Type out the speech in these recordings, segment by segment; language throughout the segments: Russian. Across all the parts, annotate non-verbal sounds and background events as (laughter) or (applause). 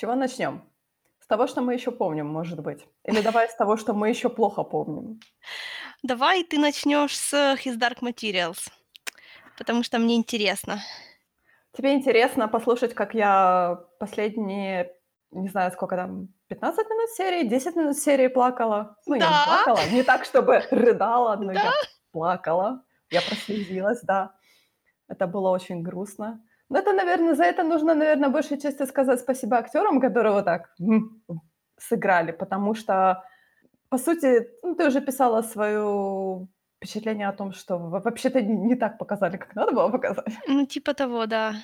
чего начнем? С того, что мы еще помним, может быть? Или давай с того, что мы еще плохо помним? Давай ты начнешь с His Dark Materials, потому что мне интересно. Тебе интересно послушать, как я последние, не знаю, сколько там, 15 минут серии, 10 минут серии плакала? Ну, я не Да, плакала, не так, чтобы (laughs) рыдала, но да. я плакала. Я прослезилась, да. Это было очень грустно. Но это, наверное, за это нужно, наверное, большей части сказать спасибо актерам, которые вот так сыграли, потому что, по сути, ну, ты уже писала свое впечатление о том, что во- вообще-то не так показали, как надо было показать. Ну, типа того, да.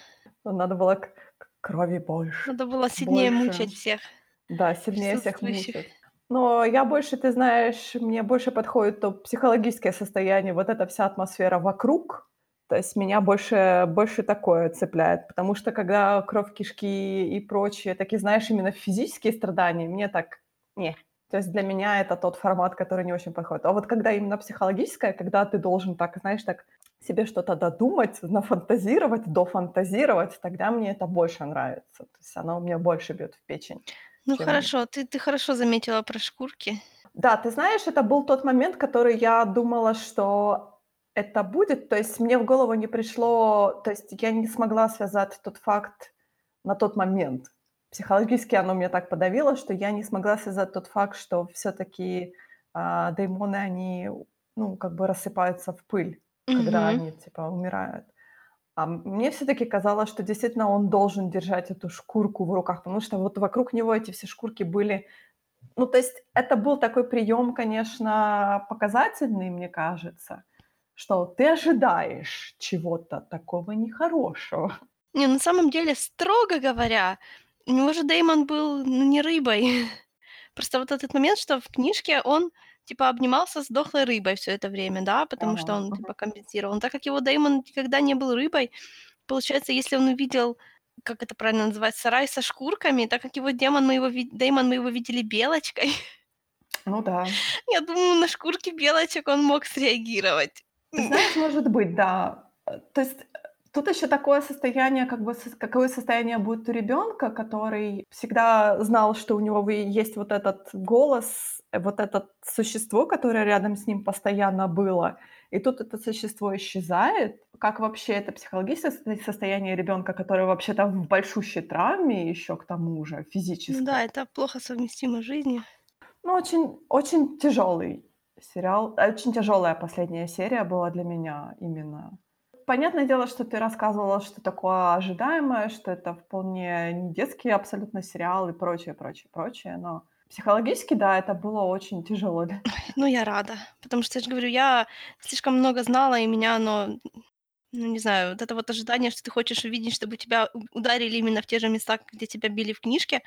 Ну, Надо было к- крови больше, Надо было сильнее больше. мучать всех Да, сильнее всех мучать. Но я больше, ты знаешь, мне больше подходит то психологическое состояние, вот эта вся атмосфера вокруг. То есть меня больше, больше такое цепляет, потому что когда кровь кишки и прочее, такие, знаешь, именно физические страдания, мне так не. То есть для меня это тот формат, который не очень подходит. А вот когда именно психологическое, когда ты должен так, знаешь, так себе что-то додумать, нафантазировать, дофантазировать, тогда мне это больше нравится. То есть оно у меня больше бьет в печень, Ну, чем хорошо, ты ты хорошо заметила про шкурки. да, ты знаешь, это был тот момент, который я думала, что это будет. То есть мне в голову не пришло, то есть я не смогла связать тот факт на тот момент. Психологически оно меня так подавило, что я не смогла связать тот факт, что все-таки деймоны, они, ну, как бы рассыпаются в пыль, когда Мгм. они, типа, умирают. А мне все таки казалось, что действительно он должен держать эту шкурку в руках, потому что вот вокруг него эти все шкурки были ну, то есть это был такой прием, конечно, показательный, мне кажется, что ты ожидаешь чего-то такого нехорошего. Не, на самом деле, строго говоря, у него же Дэймон был, ну, не рыбой. (laughs) Просто вот этот момент, что в книжке он, типа, обнимался с дохлой рыбой все это время, да, потому Ага, что он, типа, компенсировал. Но так как его Дэймон никогда не был рыбой, получается, если он увидел, как это правильно называть, сарай со шкурками, так как его демон мы его ви Дэймон мы его видели белочкой, Ну да. (laughs) я думаю, на шкурки белочек он мог среагировать. Ты знаешь, может быть, да. Э, то есть, э, тут еще такое состояние, как бы, какое состояние будет у ребенка, который всегда знал, что у него есть вот этот голос, э, вот это существо, которое рядом с ним постоянно было, и тут это существо исчезает. Как вообще это психологическое состояние ребенка, который вообще-то в большущей травме еще к тому же, Ну физической? да, это плохо совместимо с жизнью. Ну, очень очень тяжелый сериал. Очень тяжелая последняя серия была для меня именно. Понятное дело, что ты рассказывала, что такое ожидаемое, что это вполне не детский абсолютно сериал и прочее, прочее, прочее, но психологически, да, это было очень тяжело. Ну, я рада, потому что, я же говорю, я слишком много знала, и меня оно, ну, не знаю, вот это вот ожидание, что ты хочешь увидеть, чтобы тебя ударили именно в те же места, где тебя били в книжке,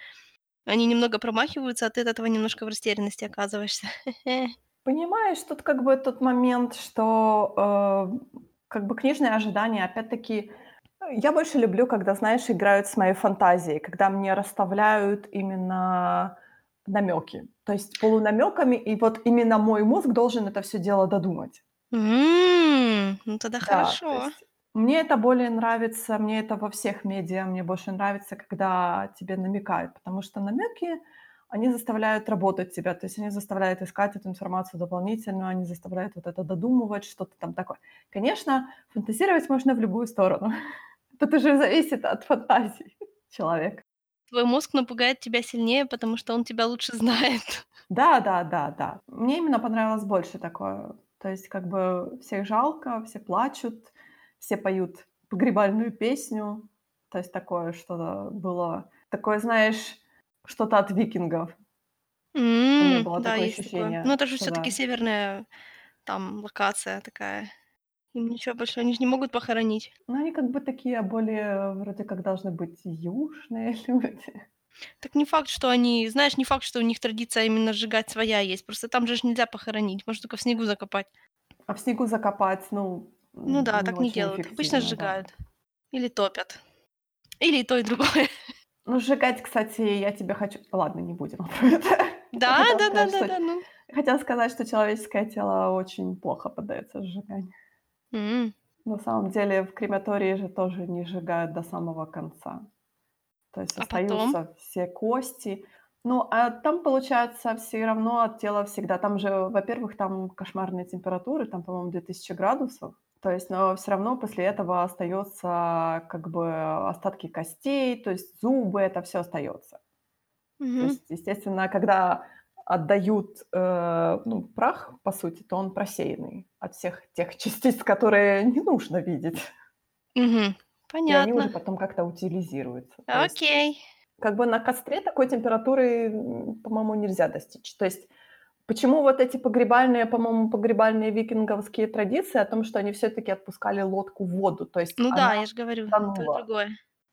они немного промахиваются, а ты от этого немножко в растерянности оказываешься. (laughs) Понимаешь, тут как бы тот момент, что, э, как бы книжные ожидания, опять-таки, э, я больше люблю, когда, знаешь, играют с моей фантазией, когда мне расставляют именно намеки. То есть полунамеками, и вот именно мой мозг должен это все дело додумать. М, ну тогда Да, то хорошо. есть мне это более нравится, мне это во всех медиа, мне больше нравится, когда тебе намекают, потому что намеки, они заставляют работать тебя, то есть они заставляют искать эту информацию дополнительную, они заставляют вот это додумывать, что-то там такое. Конечно, фантазировать можно в любую сторону. (laughs) Это уже зависит от фантазии (laughs) человека. Твой мозг напугает тебя сильнее, потому что он тебя лучше (laughs) знает. Да, да, да, да. Мне именно понравилось больше такое. То есть как бы всех жалко, все плачут, все поют погребальную песню. То есть такое что-то было, такое, знаешь, что-то от викингов. У меня было да, такое есть такое. Но ощущение, это же все таки да. северная там локация такая. Им ничего больше они же не могут похоронить. Но они как бы такие более вроде как должны быть южные (laughs) люди. Так не факт, что они знаешь, не факт, что у них традиция именно сжигать своя есть. Просто там же нельзя похоронить, можно только в снегу закопать. А в снегу закопать, ну, Ну да, не так не делают. Обычно эффективно, да. сжигают или топят. Или и то, и другое. (laughs) Ну, сжигать, кстати, я тебе хочу ладно, не будем про это. Я (laughs) Да, хотела сказать, что да-да-да-да, ну. хотела сказать, что человеческое тело очень плохо поддается сжиганию. М. На самом деле в крематории же тоже не сжигают до самого конца. То есть А потом? остаются все кости. Ну, а там, получается, все равно от тела всегда там же, во-первых, там кошмарные температуры, там, по-моему, 2000 градусов. То есть, но всё равно после этого остается как бы остатки костей, то есть зубы, это всё остаётся. То Мгм. есть, естественно, когда отдают, э, ну, прах, по сути, то он просеянный от всех тех (laughs) частиц, которые не нужно видеть. Мгм. И они уже Понятно. потом как-то утилизируются. То есть Окей. как бы на костре такой температуры, по-моему, нельзя достичь. То есть почему вот эти погребальные, по-моему, погребальные викинговские традиции о том, что они всё-таки отпускали лодку в воду, то есть Ну да, я ж говорю, то тонула. другое.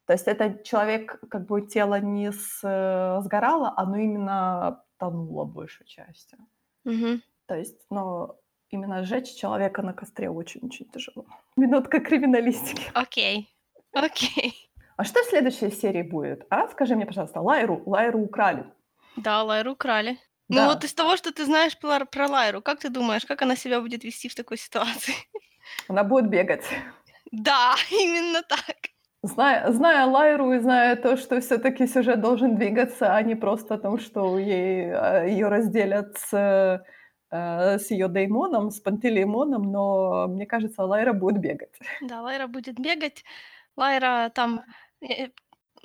То есть это человек, как бы тело не с э, сгорало, оно именно тонуло большей частью. Мгм. То есть, но именно сжечь человека на костре очень-очень тяжело. (laughs) Минутка криминалистики. Окей. Окей. А что в следующей серии будет, а? Скажи мне, пожалуйста. Лайру Лайру украли. Да, Лайру украли. Ну, вот из того, что ты знаешь про Лайру, как ты думаешь, как она себя будет вести в такой ситуации? (laughs) Она будет бегать. Да, (laughs) именно так. Зная зная Лайру и зная то, что всё-таки сюжет должен двигаться, а не просто о том, что ей, а, её разделят с, э, с её деймоном, с Пантелеймоном, но мне кажется, Лайра будет бегать. Да, Лайра будет бегать. Лайра там, э,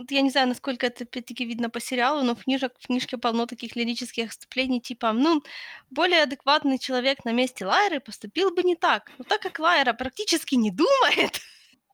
я не знаю, насколько это опять-таки видно по сериалу, но в книжек в книжке полно таких лирических отступлений, типа, ну, более адекватный человек на месте Лайры поступил бы не так. Но так как Лайра практически не думает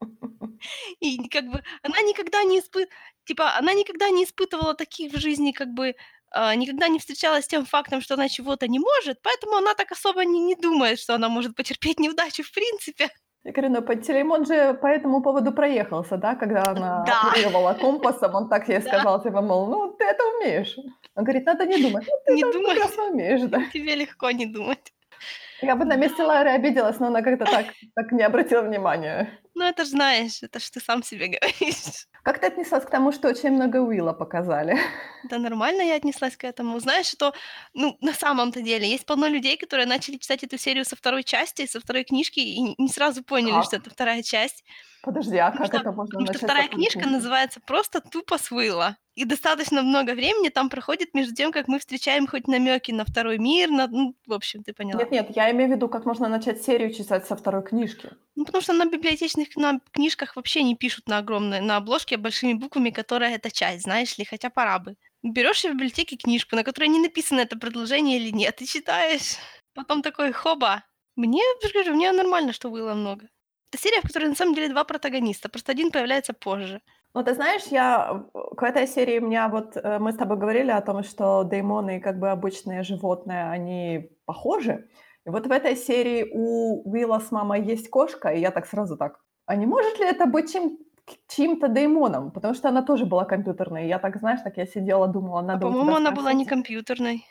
(laughs) и как бы она никогда не испы типа, она никогда не испытывала таких в жизни, как бы, а, никогда не встречалась с тем фактом, что она чего-то не может, поэтому она так особо не не думает, что она может потерпеть неудачу в принципе. Я говорю, ну Пантелеймон же по этому поводу проехался, да, когда она Да. оперировала компасом, он так ей (laughs) Да. сказал, типа, мол: "Ну, ты это умеешь". Он говорит: "Надо не думать". "Ну, ты Не это прекрасно умеешь, да". (laughs) Тебе легко не думать. Я бы на месте Да. Лайры обиделась, но она как-то так так не обратила внимания. Ну, это ж, знаешь, это ж ты сам себе (laughs) говоришь. Как ты отнеслась к тому, что очень много Уилла показали? Да нормально я отнеслась к этому. Знаешь, что, ну, на самом-то деле есть полно людей, которые начали читать эту серию со 2 части, со 2 книжки и не сразу поняли, что Как? это 2 часть. Подожди, а Потому как что это можно потому что начать со 2 второй книжка называется просто тупо с Уилла. И достаточно много времени там проходит между тем, как мы встречаем хоть намёки на второй мир, на ну, в общем, ты поняла. Нет-нет, я имею в виду, как можно начать серию читать со 2 книжки. Ну, потому что на библиотечных на книжках вообще не пишут на огромной на обложке большими буквами, которая эта часть, знаешь ли, хотя пора бы. Берёшь в библиотеке книжку, на которой не написано, это продолжение или нет, и читаешь. Потом такой хоба. Мне, говорю, мне нормально, что Уилла много. Это серия, в которой на самом деле 2 протагониста, просто 1 появляется позже. Ну, ты знаешь, я в к этой серии у меня вот, э, мы с тобой говорили о том, что деймоны, как бы обычные животные, они похожи. И вот в этой серии у Уилла с мамой есть кошка, и я так сразу так: "А не может ли это быть чем чьим-то деймоном?" Потому что она тоже была компьютерной. Я так, знаешь, так я сидела, думала, А, надо тебя по-моему, она была не компьютерной.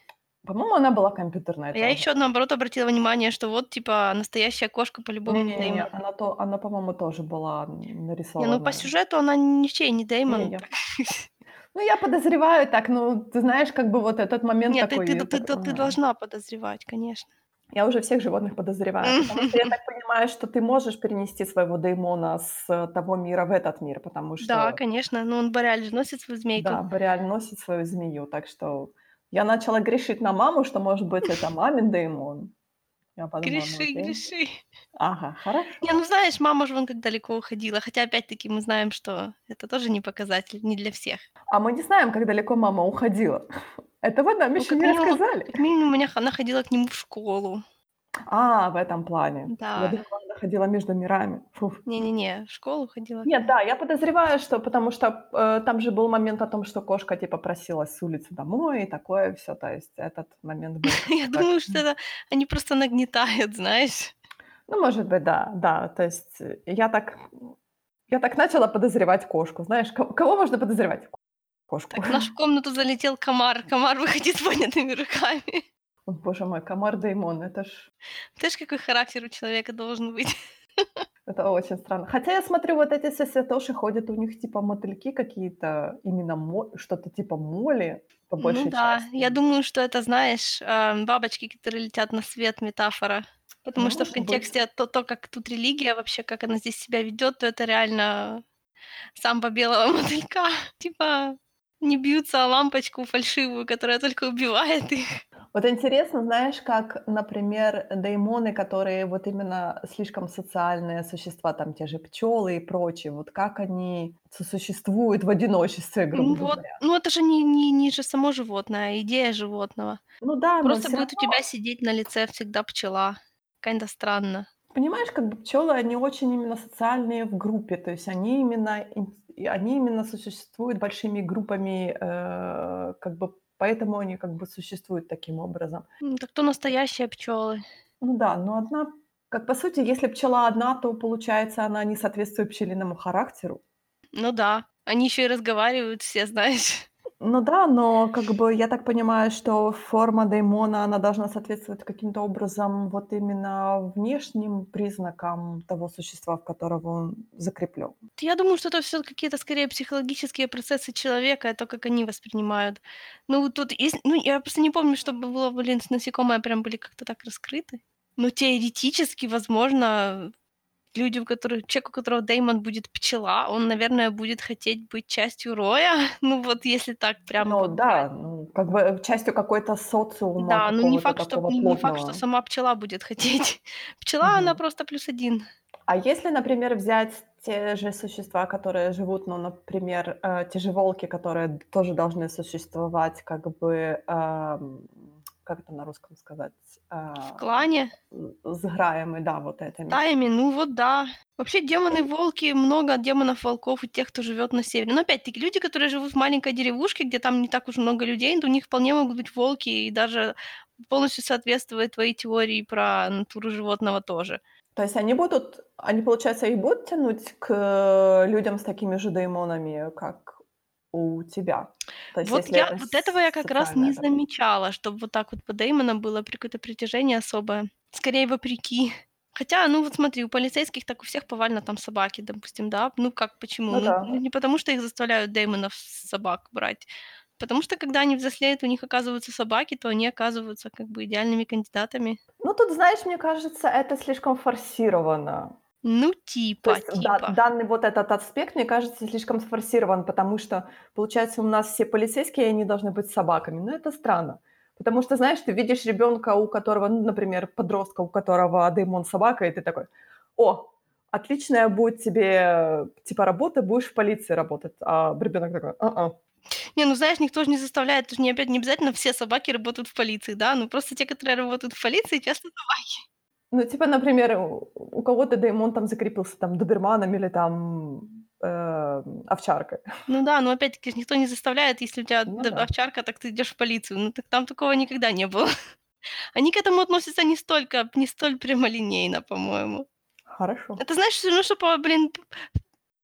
По-моему, она была компьютерная я тоже. ещё, наоборот, обратила внимание, что вот, типа, настоящая кошка по-любому не Не-не-не, деймон. она то она, по-моему, тоже была н Не, ну по сюжету она ничей не Не, деймон. я ну, я подозреваю так, ну, ты знаешь, как бы вот этот момент Нет, ты такой, ты д это ты д ты ага. должна подозревать, конечно. Я уже всех животных подозреваю, потому что я так понимаю, что ты можешь перенести своего деймона с того мира в этот мир, потому Да, что конечно, ну, он Бореаль же носит свою змейку. Да, Бореаль носит свою змею, так что я начала грешить на маму, что, может быть, это мамин деймон. Я подумала: "Ну, Греши, окей". греши. Ага, Не, ну хорошо. знаешь, мама же вон как далеко уходила, хотя опять-таки мы знаем, что это тоже не показатель, не для всех. А мы не знаем, как далеко мама уходила. (laughs) Этого нам Ну, как не минимум рассказали. как минимум, меня она ходила к нему в школу. А, в этом плане. Я Да. думала, она ходила между мирами. Не-не-не, в школу ходила Нет, да, я подозреваю, что потому что, э, там же был момент о том, что кошка типа просилась с улицы домой и такое всё. То есть этот момент был (laughs) Я думаю, что это они просто нагнетают, знаешь. Ну, может быть, да, да. То есть я так я так начала подозревать кошку. Знаешь, ко кого можно подозревать? Кошку. Так, в нашу комнату залетел комар. Комар выходит с поднятыми руками. О, боже мой, комар-деймон, это ж Знаешь, какой характер у человека должен быть? (laughs) это очень странно. Хотя я смотрю, вот эти все святоши ходят, у них типа мотыльки какие-то, именно мо что-то типа моли по Ну большей да, части. я думаю, что это, знаешь, ам, бабочки, которые летят на свет, метафора. Потому Ну, что в может быть. контексте то то, как тут религия вообще, как она здесь себя ведёт, то это реально самба белого (laughs) мотылька. Типа не бьются о лампочку фальшивую, которая только убивает их. Вот интересно, знаешь, как, например, деймоны, которые вот именно слишком социальные существа, там те же пчелы и прочие, вот как они сосуществуют в одиночестве, грубо Ну вот, говоря. ну это же не, не, не же само животное, а идея животного. Ну да, Просто будет у тебя равно, сидеть на лице всегда пчела. Kinda странно. понимаешь, как бы пчелы, они очень именно социальные в группе, то есть они именно, они именно существуют большими группами, э, как бы поэтому они как бы существуют таким образом. Так кто настоящие пчелы? Ну да, но одна, как по сути, если пчела одна, то получается она не соответствует пчелиному характеру. Ну да. Они еще и разговаривают все, (laughs) знаешь. Ну да, но как бы я так понимаю, что форма даймона, она должна соответствовать каким-то образом вот именно внешним признакам того существа, в которого он закреплен. Я думаю, что это все какие-то скорее психологические процессы человека, и то, как они воспринимают. Ну, тут есть... Ну, я просто не помню, чтобы было, блин, с насекомые прям были как-то так раскрыты. Но теоретически, возможно, люди, у которых... Человек, у которого Деймон будет пчела, он, наверное, будет хотеть быть частью роя. (laughs) Ну, вот если так прямо Ну да, ну как бы частью какой-то социума Да, ну не факт, что не, не факт, что сама пчела будет хотеть. (laughs) Пчела, она просто плюс один. А если, например, взять те же существа, которые живут, ну, например, э, те же волки, которые тоже должны существовать, как бы, ам, как это на русском сказать, а, В клане. сграемый, да, вот этими. Стаями, ну вот да. Вообще демоны-волки, много демонов-волков у тех, кто живет на севере. Но опять-таки люди, которые живут в маленькой деревушке, где там не так уж много людей, у них вполне могут быть волки и даже полностью соответствует твоей теории про натуру животного тоже. То есть они будут, они, получается, их будут тянуть к э, людям с такими же деймонами, как у тебя. То есть Вот если я это вот этого я как раз не замечала, чтобы вот так вот по Деймонам было какое-то притяжение особое. Скорее вопреки. Хотя, ну вот смотри, у полицейских так у всех повально там собаки, допустим, да? Ну как, почему? Ну Ну да. ну, не потому, что их заставляют Деймонов собак брать. Потому что когда они взрослеют, у них оказываются собаки, то они оказываются как бы идеальными кандидатами. Ну тут, знаешь, мне кажется, это слишком форсировано. Ну, То типа, есть да, типа. данный вот этот аспект, мне кажется, слишком сфорсирован, потому что, получается, у нас все полицейские, они должны быть собаками. Но это странно. Потому что, знаешь, ты видишь ребенка, у которого, ну, например, подростка, у которого Деймон собака, и ты такой, о, отличная будет тебе, типа, работа, будешь в полиции работать. А ребенок такой, а Не, ну знаешь, никто же не заставляет, тоже не, опять не обязательно все собаки работают в полиции, да? Ну просто те, которые работают в полиции, часто Ну, типа, например, у кого-то Деймон там закрепился там доберманом или там э, овчаркой. Ну да, но опять-таки никто не заставляет, если у тебя Ну да, овчарка, так ты идешь в полицию. Ну так там такого никогда не было. (laughs) Они к этому относятся не столько, не столь прямолинейно, по-моему. хорошо. Это знаешь, все равно, что по, блин,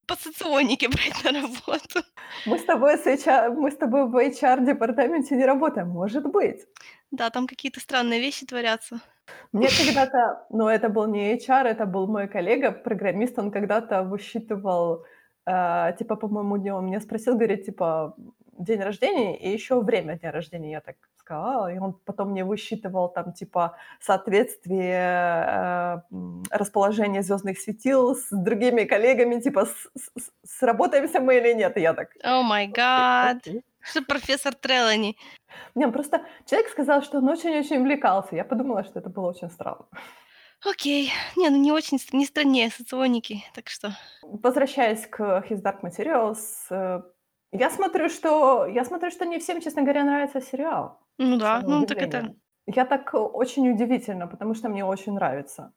по соционике (laughs) брать на работу. Мы с тобой с HR, мы с тобой в HR-департаменте не работаем. Может быть. Да, там какие-то странные вещи творятся. Мне когда-то, ну, это был не HR, это был мой коллега, программист, он когда-то высчитывал, э, типа, по-моему, днем, он меня спросил, говорит, типа, день рождения и еще время дня рождения. Я так сказала, и он потом мне высчитывал там, типа, соответствие э, расположения звездных светил с другими коллегами, типа, с- с- сработаемся мы или нет. И я так, О май гад. Что профессор Трелани? Не, просто человек сказал, что он очень-очень увлекался. Я подумала, что это было очень странно. Окей. Не, ну не очень, не страннее соционики, так что... Возвращаясь к His Dark Materials, э, я смотрю, что я смотрю, что не всем, честно говоря, нравится сериал. Ну да, ну так это... Я так э, очень удивительно, потому что мне очень нравится.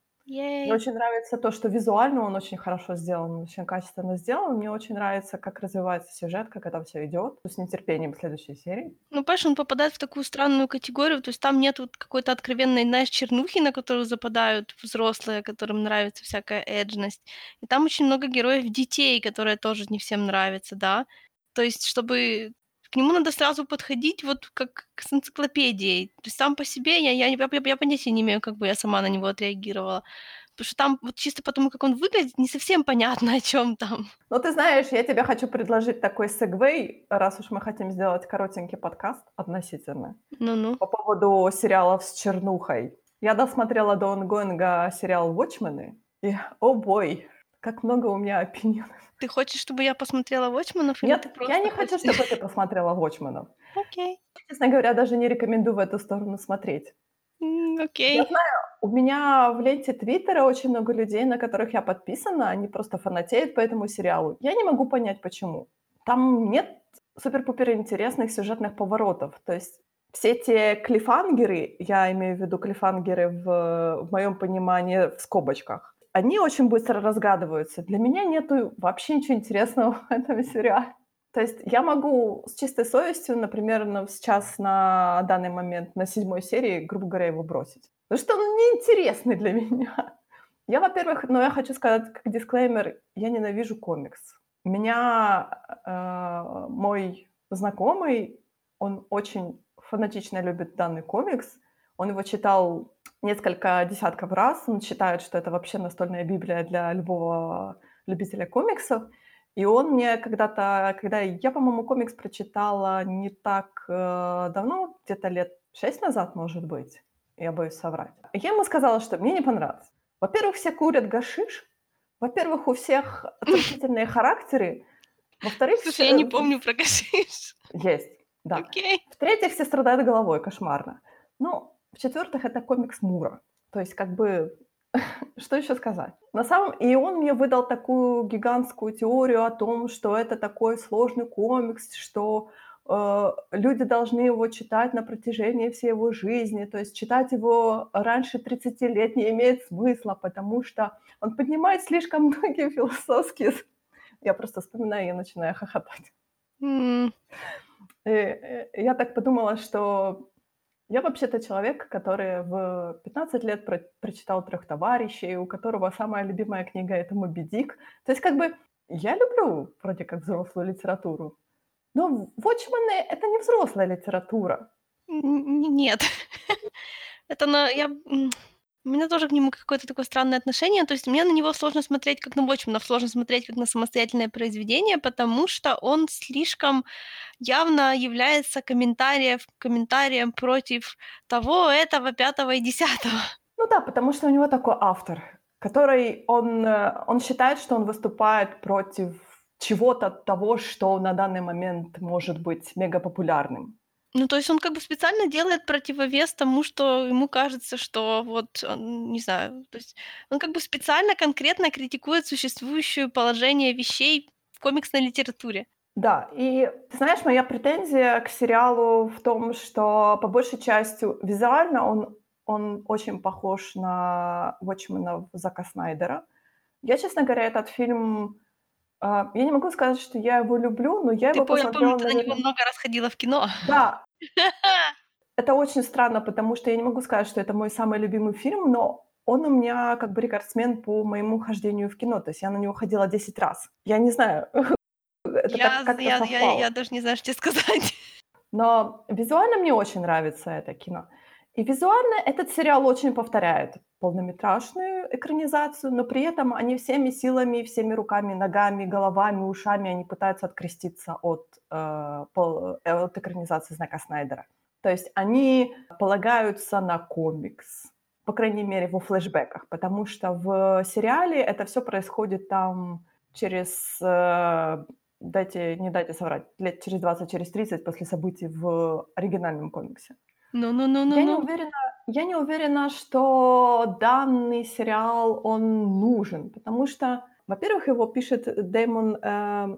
Мне очень нравится то, что визуально он очень хорошо сделан, очень качественно сделан. Мне очень нравится, как развивается сюжет, как это все идет. С нетерпением следующей серии. Ну, понимаешь, он попадает в такую странную категорию, то есть там нет вот какой-то откровенной, знаешь, чернухи, на которую западают взрослые, которым нравится всякая эджность. И там очень много героев детей, которые тоже не всем нравятся, да. То есть, чтобы к нему надо сразу подходить вот как с энциклопедией. То есть сам по себе я, я, я, я понятия не имею, как бы я сама на него отреагировала. Потому что там вот чисто потому, как он выглядит, не совсем (laughs) понятно, о чем там. Но ты знаешь, я тебе хочу предложить такой сегвей, раз уж мы хотим сделать коротенький подкаст относительно. Ну-ну. По поводу сериалов с чернухой. Я досмотрела до онгоинга сериал «Watchmen», и, о бой, как много у меня опинионов. Ты хочешь, чтобы я посмотрела "Watchmenов" Нет, ты просто я не хочу, хочешь чтобы ты посмотрела "Watchmenов". (laughs) Окей. Честно говоря, даже не рекомендую в эту сторону смотреть. М, Я окей. знаю, у меня в ленте "Твиттера" очень много людей, на которых я подписана, они просто фанатеют по этому сериалу. Я не могу понять, почему. Там нет супер-пупер интересных сюжетных поворотов. То есть все те клиффхангеры, я имею в виду клиффхангеры в в моём понимании в скобочках, они очень быстро разгадываются. Для меня нету вообще ничего интересного в этом сериале. То есть я могу с чистой совестью, например, ну, сейчас на данный момент, на 7 серии, грубо говоря, его бросить. Потому что он неинтересный для (laughs) меня. Я, во-первых, ну, я хочу сказать как дисклеймер, я ненавижу комикс. Меня, э, мой знакомый, он очень фанатично любит данный комикс. Он его читал несколько десятков раз. Он считает, что это вообще настольная библия для любого любителя комиксов. И он мне когда-то, когда я, по-моему, комикс прочитала не так, э, давно, где-то лет 6 назад, может быть, я боюсь соврать. Я ему сказала, что мне не понравилось. Во-первых, все курят гашиш. Во-первых, у всех (laughs) отвратительные характеры. Во-вторых, Слушай, я не все помню про гашиш. Есть, да. Окей. В-третьих, все страдают головой, кошмарно. Ну, в-четвертых, это комикс Мура. То есть, как бы, (laughs) что еще сказать? На самом и он мне выдал такую гигантскую теорию о том, что это такой сложный комикс, что, э, люди должны его читать на протяжении всей его жизни. То есть читать его раньше 30 лет не имеет смысла, потому что он поднимает слишком (laughs) многие философские Я просто вспоминаю и начинаю хохотать. М. И, э, я так подумала, что я вообще-то человек, который в 15 лет про прочитал "Трёх товарищей", у которого самая любимая книга- это "Моби Дик". То есть, как бы, я люблю вроде как взрослую литературу, но "Watchmen"- это не взрослая литература. Нет. (laughs) Это на я, у меня тоже к нему какое-то такое странное отношение. То есть мне на него сложно смотреть как на "Watchmen", сложно смотреть как на самостоятельное произведение, потому что он слишком явно является комментариев комментарием против того, этого, пятого и десятого. (laughs) Ну да, потому что у него такой автор, который он, э, он считает, что он выступает против чего-то того, что на данный момент может быть мегапопулярным. Ну, то есть он как бы специально делает противовес тому, что ему кажется, что вот он, не знаю, то есть он как бы специально конкретно критикует существующее положение вещей в комиксной литературе. Да, и ты знаешь, моя претензия к сериалу в том, что по большей частью визуально он он очень похож на "Watchmen" Зака Снайдера. Я, честно говоря, этот фильм, а, я не могу сказать, что я его люблю, но я Ты его по я помню, посмотрела, ты на него много раз ходила в кино. Да. (laughs) Это очень странно, потому что я не могу сказать, что это мой самый любимый фильм, но он у меня как бы рекордсмен по моему хождению в кино. То есть я на него ходила 10 раз. Я не знаю, (laughs) это Я так я я я даже не знаю, что те сказать. Но визуально мне очень нравится это кино. И визуально этот сериал очень повторяет полнометражную экранизацию, но при этом они всеми силами, всеми руками, ногами, головами, ушами, они пытаются откреститься от, э, пол э, от экранизации Зака Снайдера. То есть они полагаются на комикс, по крайней мере, во флэшбэках, потому что в сериале это всё происходит там через, э, дайте не дайте соврать, лет через 20, через 30 после событий в оригинальном комиксе. Ну ну ну ну Я не уверена я не уверена, что данный сериал, он нужен, потому что, во-первых, его пишет Дэймон, э,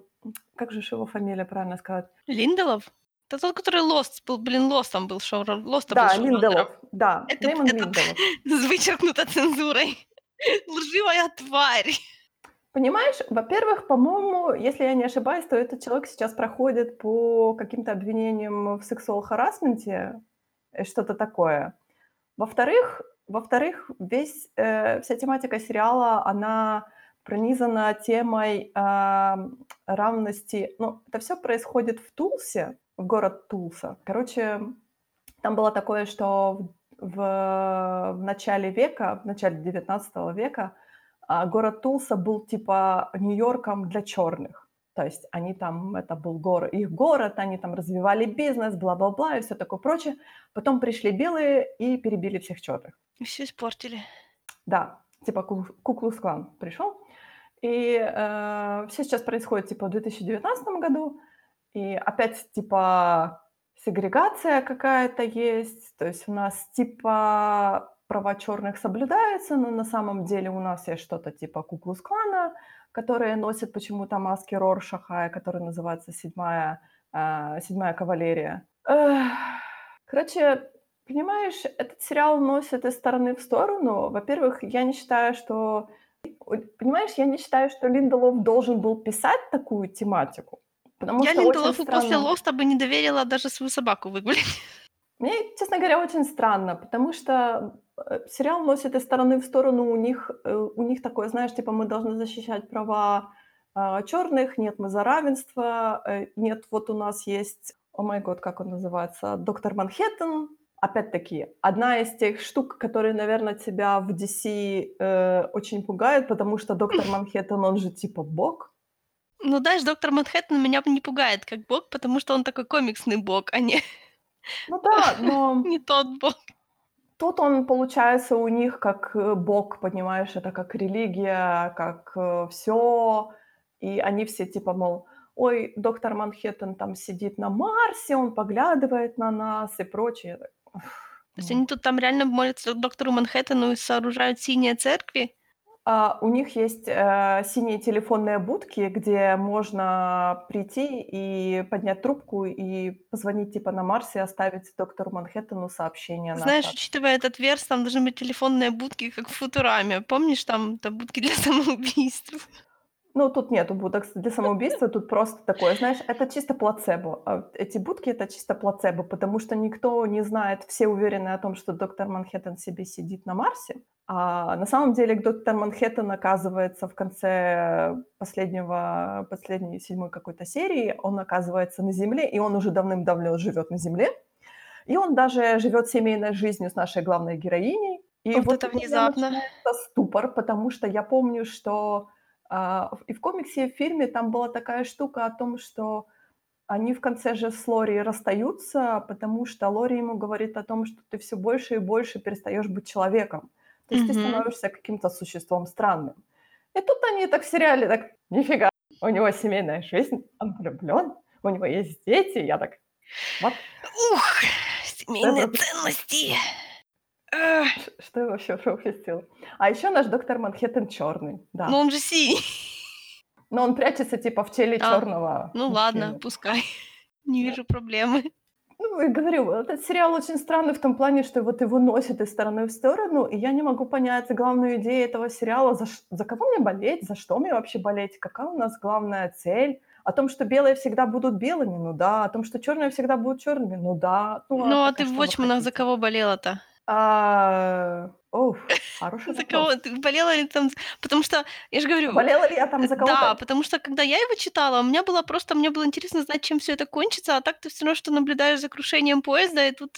как же его фамилия, правильно сказать? Линделов? Это тот, который Lost был, блин, Лостом был шоура Лоста был Да, шоураннером. Линделов, да, Этот Дэймон этот Линделов. с (laughs) вычеркнуто цензурой. (laughs) Лживая тварь. Понимаешь, во-первых, по-моему, если я не ошибаюсь, то этот человек сейчас проходит по каким-то обвинениям в сексуал-харассменте, что-то такое. Во-вторых во-вторых, весь, э, вся тематика сериала, она пронизана темой, ам, равности. Ну, это всё происходит в Тулсе, в город Тулса. Короче, там было такое, что в в начале века, в начале 19 века, а, город Тулса был типа Нью-Йорком для чёрных. То есть они там, это был горо их город, они там развивали бизнес, бла-бла-бла и всё такое прочее. Потом пришли белые и перебили всех чёрных. И всё испортили. Да, типа Ку Ку-клукс-клан пришёл. И э, все сейчас происходит типа в 2019 году, и опять типа сегрегация какая-то есть, то есть у нас типа права черных соблюдаются, но на самом деле у нас есть что-то типа Куклус-клана, которые носят почему-то маски Роршаха, который называется «Седьмая, э, седьмая кавалерия». Эх, короче, понимаешь, этот сериал носит из стороны в сторону. Во-первых, я не считаю, что... Понимаешь, я не считаю, что Линдолов должен был писать такую тематику. Потому я Линдолову странно... после Лоста бы не доверила даже свою собаку выгулять. (laughs) Мне, честно говоря, очень странно, потому что э, сериал носит из стороны в сторону. У них, э, у них такое, знаешь, типа мы должны защищать права э, черных, нет, мы за равенство, э, нет, вот у нас есть, о май год, как он называется, доктор Манхэттен. Опять-таки, одна из тех штук, которые, наверное, тебя в DC э, очень пугают, потому что доктор (laughs) Манхэттен, он же типа бог. Ну, знаешь, доктор Манхэттен меня не пугает как бог, потому что он такой комиксный бог, а не... Ну да, но... Не тот бог. Тут он, получается, у них как э, бог, понимаешь, это как религия, как э, все. И они все типа, мол, ой, доктор Манхэттен там сидит на Марсе, он поглядывает на нас и прочее. То есть они тут там реально молятся доктору Манхэттену и сооружают синие церкви? А, у них есть э, синие телефонные будки, где можно прийти и поднять трубку и позвонить типа на Марсе и оставить доктору Манхэттену сообщение. Знаешь, на учитывая этот верс, там должны быть телефонные будки, как в Футураме. Помнишь, там, там будки для (laughs) самоубийств? Ну, тут нету будок для самоубийства, тут просто такое, знаешь, это чисто плацебо. А эти будки — это чисто плацебо, потому что никто не знает, все уверены о том, что доктор Манхэттен себе сидит на Марсе, а на самом деле доктор Манхэттен оказывается в конце последнего, последней седьмой какой-то серии, он оказывается на Земле, и он уже давным-давно живет на Земле, и он даже живет семейной жизнью с нашей главной героиней. И вот, вот это внезапно. ступор, потому что я помню, что а, и в комиксе, и в фильме там была такая штука о том, что они в конце же с Лори расстаются, потому что Лори ему говорит о том, что ты все больше и больше перестаешь быть человеком. То есть mm-hmm. ты становишься каким-то существом странным. И тут они так в сериале, так, нифига, у него семейная жизнь, он влюблен, у него есть дети, я так, вот. Ух, семейные ценности. Что я вообще пропустила? А еще наш доктор Манхэттен черный. Да. Но он же синий. Но он прячется типа в теле а, черного. Ну ладно, пускай. Не вижу проблемы. Ну, и говорю, этот сериал очень странный в том плане, что вот его носит из стороны в сторону, и я не могу понять главную идею этого сериала, за, за кого мне болеть, за что мне вообще болеть, какая у нас главная цель. О том, что белые всегда будут белыми, ну да. О том, что черные всегда будут черными, ну да. Ну, ну а, ты в Watchmen'ах за кого болела-то? А, оу, хороший За кого? Ты болела ли там? Потому что, я же говорю... Болела ли я там за кого-то? Да, потому что, когда я его читала, у меня было просто, мне было интересно знать, чем все это кончится, а так ты все равно, что наблюдаешь за крушением поезда, и тут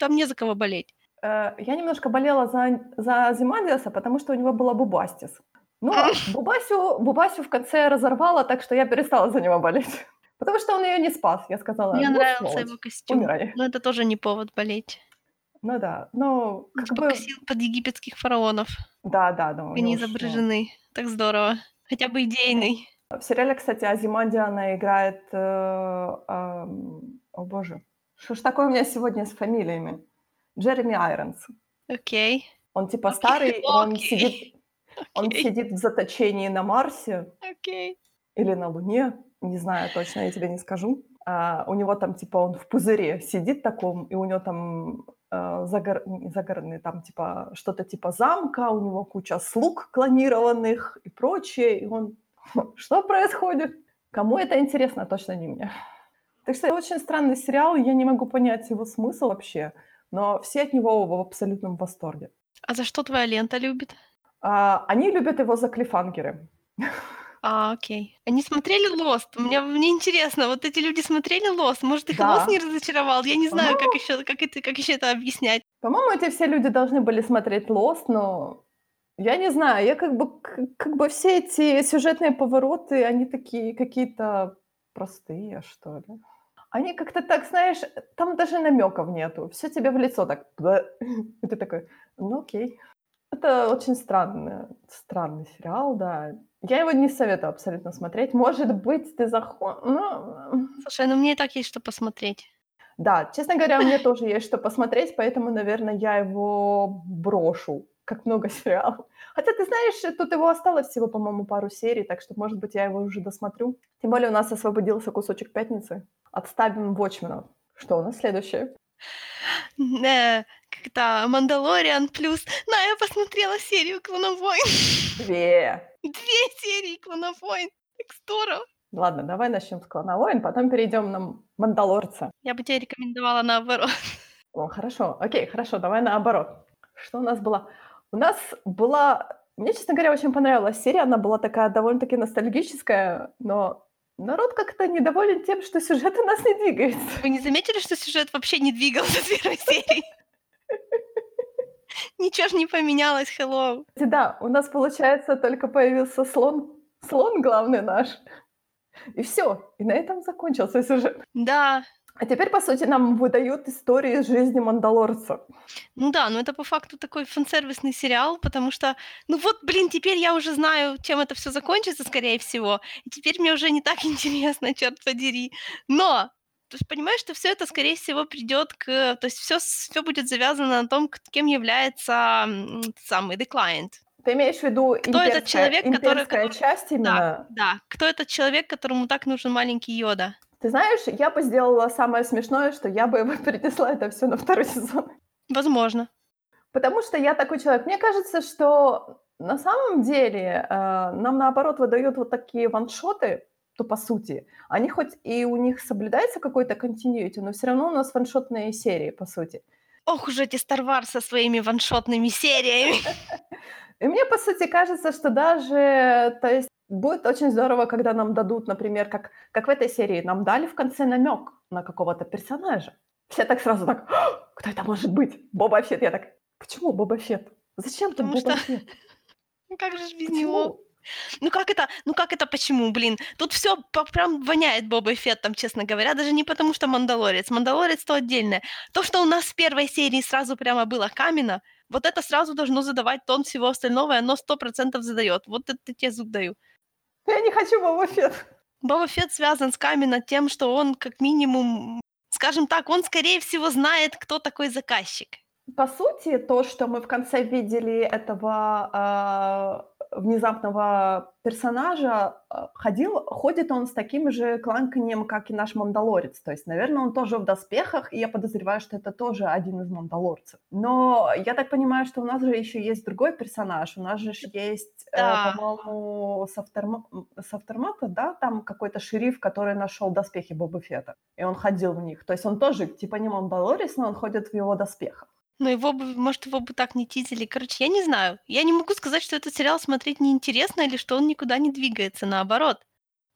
там не за кого болеть. Э, я немножко болела за, за Зимадиаса, потому что у него была Бубастис. Но Бубасю, Бубасю в конце разорвала, так что я перестала за него болеть. (laughs) Потому что он ее не спас. Я сказала, Мне ну, нравился сволочь, его костюм. Умирай. Но это тоже не повод болеть. Ну да, но как бы... под египетских фараонов. Да, да, да. Они изображены. Так здорово. Хотя бы идейный. В сериале, кстати, Азимандиана играет... Э, э, о боже, что ж такое у меня сегодня с фамилиями? Джереми Айронс. Окей. Okay. Он типа okay. старый, okay. он сидит... Okay. Он сидит в заточении на Марсе. Okay. Или на Луне. Не знаю точно, я тебе не скажу. А, у него там, типа, он в пузыре сидит таком, и у него там загор... загородный, там, типа, что-то типа замка, у него куча слуг клонированных и прочее, и он... Что происходит? Кому это интересно, точно не мне. Так что это очень странный сериал, я не могу понять его смысл вообще, но все от него в абсолютном восторге. А за что твоя лента любит? А, они любят его за клифангеры. (laughs) А, окей. Они смотрели Lost? Мне, мне интересно, вот эти люди смотрели Lost? Может, их да. Lost не разочаровал? Я не знаю, как еще, как, это, как еще это объяснять. По-моему, эти все люди должны были смотреть Lost, но я не знаю, я как бы, как бы все эти сюжетные повороты, они такие какие-то простые, что ли. Они как-то так, знаешь, там даже намеков нету. Все тебе в лицо так. (clears throat) И ты такой, ну окей. Это очень странный странный сериал, да. Я его не советую абсолютно смотреть. Может быть, ты захо ну, Слушай, ну мне и так есть что посмотреть. да, честно говоря, мне тоже есть что посмотреть, поэтому, наверное, я его брошу, как много (laughs) сериалов. Хотя, ты знаешь, тут его осталось всего, по-моему, пару серий, так что, может быть, я его уже досмотрю. Тем более у нас освободился кусочек пятницы. Отставим Watchmen. Что у нас следующее? Это, «Мандалориан» плюс на, я посмотрела серию «Клонов войн». Две. Две серии «Клонов войн». Так здорово. Ладно, давай начнем с «Клона войн», потом перейдем на «Мандалорца». Я бы тебе рекомендовала наоборот. О, хорошо. Окей, хорошо, давай наоборот. Что у нас было? У нас была... Мне, честно говоря, очень понравилась серия. Она была такая довольно-таки ностальгическая, но народ как-то недоволен тем, что сюжет у нас не двигается. Вы не заметили, что сюжет вообще не двигался с первой серии? (laughs) Ничего ж не поменялось, hello. Да, у нас, получается, только появился слон. Слон главный наш. И все. И на этом закончился сюжет. Да, А теперь, по сути, нам выдают историю из жизни Мандалорца. ну да, но это по факту такой фан-сервисный сериал, потому что, ну вот, блин, теперь я уже знаю, чем это все закончится, скорее всего, и теперь мне уже не так (laughs) интересно, черт подери. Но, то есть понимаешь, что все это, скорее всего, придет к... То есть все, все будет завязано на том, кем является самый The Client. Ты имеешь в виду Кто этот человек, который- который- часть именно? Да, да. Кто этот человек, которому так нужен маленький Йода? Ты знаешь, я бы сделала самое смешное, что я бы его (laughs) перенесла это все на второй сезон. Возможно. Потому что я такой человек. Мне кажется, что на самом деле э, нам наоборот выдают вот такие ваншоты, то по сути, они хоть и у них соблюдается какой-то continuity, но все равно у нас ваншотные серии, по сути. Ох уж эти Star Wars со своими ваншотными сериями. (laughs) И мне, по сути, кажется, что даже, то есть, будет очень здорово, когда нам дадут, например, как, как в этой серии, нам дали в конце намек на какого-то персонажа. Все так сразу так, «А, кто это может быть? Боба Фетт. Я так, почему Боба Фетт? Зачем ты Потому Боба что- Фетт? (laughs) Ну как же без него? Ну как это? Ну как это почему, блин? Тут все прям воняет Бобой Феттом, честно говоря. Даже не потому, что Мандалорец. Мандалорец то отдельное. То, что у нас в первой серии сразу прямо было каменно, вот это сразу должно задавать тон всего остального, и оно сто процентов задает. Вот это тебе зуб даю. Я не хочу Боба Фетт. Боба Фетт связан с Камино тем, что он как минимум, скажем так, он скорее всего знает, кто такой заказчик. По сути, то, что мы в конце видели этого а, внезапного персонажа, а, ходил, ходит он с таким же кланканьем, как и наш мандалорец. То есть, наверное, он тоже в доспехах, и я подозреваю, что это тоже один из мандалорцев. Но я так понимаю, что у нас же еще есть другой персонаж. У нас же есть, э, Да. по-моему, с, авторма- с автомата, да, там какой-то шериф, который нашел доспехи Боба Фетта, и он ходил в них. То есть он тоже, типа, не мандалорец, но он ходит в его доспехах. Но его бы, может, его бы так не тизили. Короче, я не знаю. Я не могу сказать, что этот сериал смотреть неинтересно или что он никуда не двигается. Наоборот,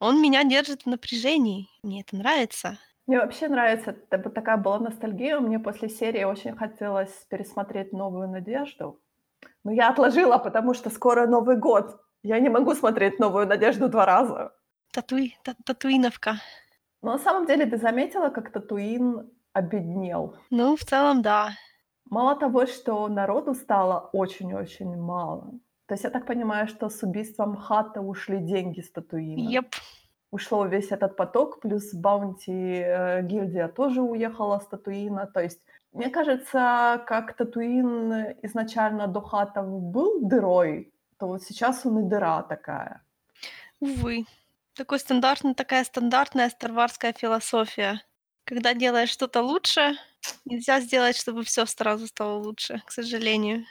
он меня держит в напряжении. Мне это нравится. Мне вообще нравится, это такая была ностальгия. Мне после серии очень хотелось пересмотреть «Новую надежду». Но я отложила, потому что скоро Новый год. Я не могу смотреть «Новую надежду» два раза. Татуи, та- татуиновка. Но на самом деле ты заметила, как Татуин обеднел? Ну, в целом, да. Мало того, что народу стало очень-очень мало. То есть я так понимаю, что с убийством Хата ушли деньги с Татуина. Еп. ушло весь этот поток, плюс Баунти э, гильдия тоже уехала с Татуина. То есть, мне кажется, как Татуин изначально до хатов был дырой, то вот сейчас он и дыра такая. Увы. Такой стандартный, такая стандартная старварская философия. Когда делаешь что-то лучше, нельзя сделать, чтобы все сразу стало лучше, к сожалению.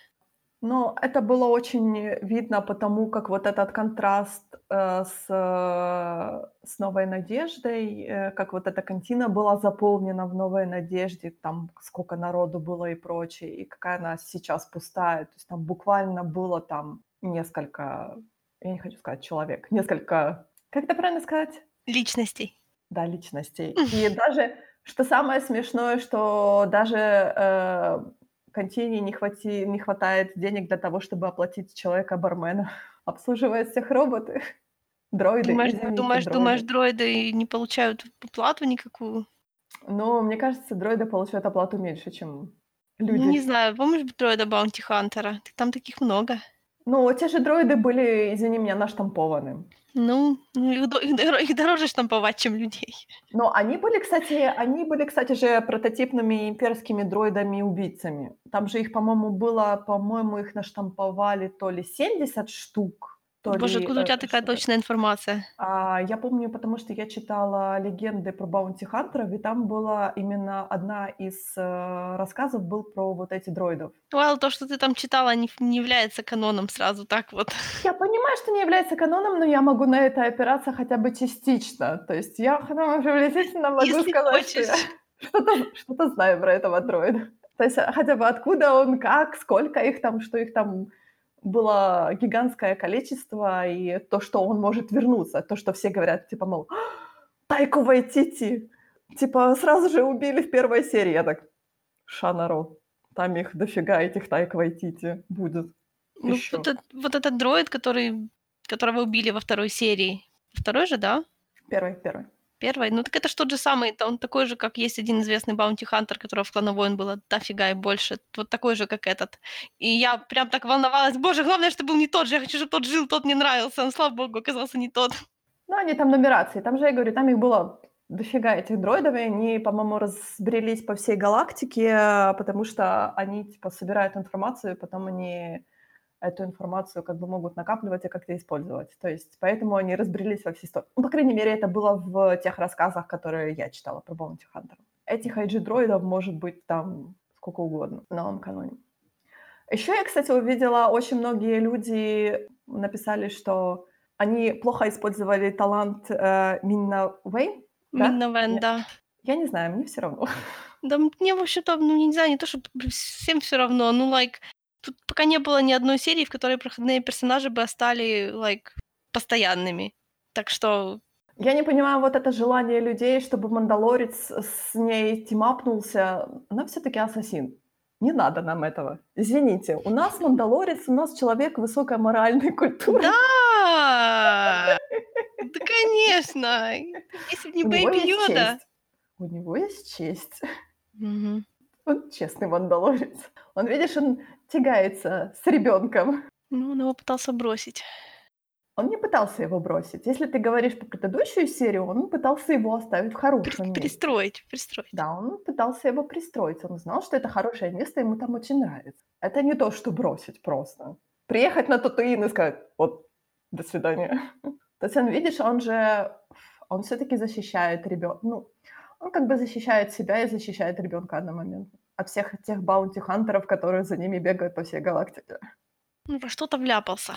Но это было очень видно потому, как вот этот контраст э, с, э, с «Новой надеждой», э, как вот эта кантина была заполнена в «Новой надежде», там сколько народу было и прочее, и какая она сейчас пустая. То есть там буквально было там несколько, я не хочу сказать человек, несколько, как это правильно сказать? Личностей. Да, личностей. (laughs) И даже, что самое смешное, что даже э, контине не, хвати, не хватает денег для того, чтобы оплатить человека-бармена. (laughs) Обслуживают всех роботы, (laughs) дроиды. Думаешь, извините, думаешь, дроиды. думаешь, дроиды не получают оплату никакую? Но мне кажется, дроиды получают оплату меньше, чем Ну, не люди. знаю, помнишь дроида Баунти Хантера? Там таких много. Ну, те же дроиды были, извини меня, наштампованы. Ну, их, их их дороже штамповать, чем людей. Но они были, кстати, они были, кстати же, прототипными имперскими дроидами-убийцами. Там же их, по-моему, было, по-моему, их наштамповали то ли 70 штук, то Боже, ли откуда у тебя э, такая что-то. точная информация? А, я помню, потому что я читала легенды про баунти хантеров, и там была именно одна из э, рассказов был про вот эти дроидов. Well, то, что ты там читала, не, не является каноном сразу так вот. (laughs) Я понимаю, что не является каноном, но я могу на это опираться хотя бы частично. То есть я бы (laughs) приблизительно могу Если сказать, что я хочешь. что-то, что-то знаю про этого дроида. То есть а, хотя бы откуда он, как, сколько их там, что их там было гигантское количество, и то, что он может вернуться. То, что все говорят, типа, мол, «А, Тайку Вайтити, типа, сразу же убили в первой серии. Я так, ша народ, там их дофига, этих Тайк Вайтити будет Ну, еще. вот, этот- вот этот дроид, который, которого убили во второй серии. Второй же, да? Первый, первый. Первой? Ну, так это ж тот же самый, он такой же, как есть один известный баунти хантер, которого в Клана Воин было дофига и больше. Вот такой же, как этот. И я прям так волновалась. Боже, главное, что был не тот же. Я хочу, чтобы тот жил, тот мне нравился. Он, слава богу, оказался не тот. Ну, они там нумерации. Там же, я говорю, там их было дофига этих дроидов, и они, по-моему, разбрелись по всей галактике, потому что они, типа, собирают информацию, потом они эту информацию как бы могут накапливать и как-то использовать. То есть поэтому они разбрелись во все стороны. Ну, по крайней мере, это было в тех рассказах, которые я читала про Bounty Hunter. Этих IG-дроидов может быть там сколько угодно в новом каноне. Еще я, кстати, увидела, очень многие люди написали, что они плохо использовали талант э, Минна Вэй. Да? Минновен, Нет. да. Я не знаю, мне все равно. Да мне, в общем-то, ну, не знаю, не то, что всем все равно, ну, like, тут пока не было ни одной серии, в которой проходные персонажи бы стали, like, постоянными. Так что, Я не понимаю вот это желание людей, чтобы Мандалорец с ней тимапнулся. Она все-таки ассасин. Не надо нам этого. Извините, у нас Мандалорец, у нас человек высокой моральной культуры. да, (laughs) да, конечно, если не Бэйби Йода. У него есть честь. Мгм. Он честный Мандалорец. Он, видишь, он тягается с ребенком. Ну, он его пытался бросить. Он не пытался его бросить. Если ты говоришь про предыдущую серию, он пытался его оставить в хорошем месте. пристроить, пристроить. Да, он пытался его пристроить. Он знал, что это хорошее место, ему там очень нравится. Это не то, что бросить просто. Приехать на Татуин и сказать, вот, до свидания. (laughs) То есть он, видишь, он же, он все-таки защищает ребенка. Ну, он как бы защищает себя и защищает ребенка одномоментно. От всех тех баунти-хантеров, которые за ними бегают по всей галактике. Ну, во что-то вляпался.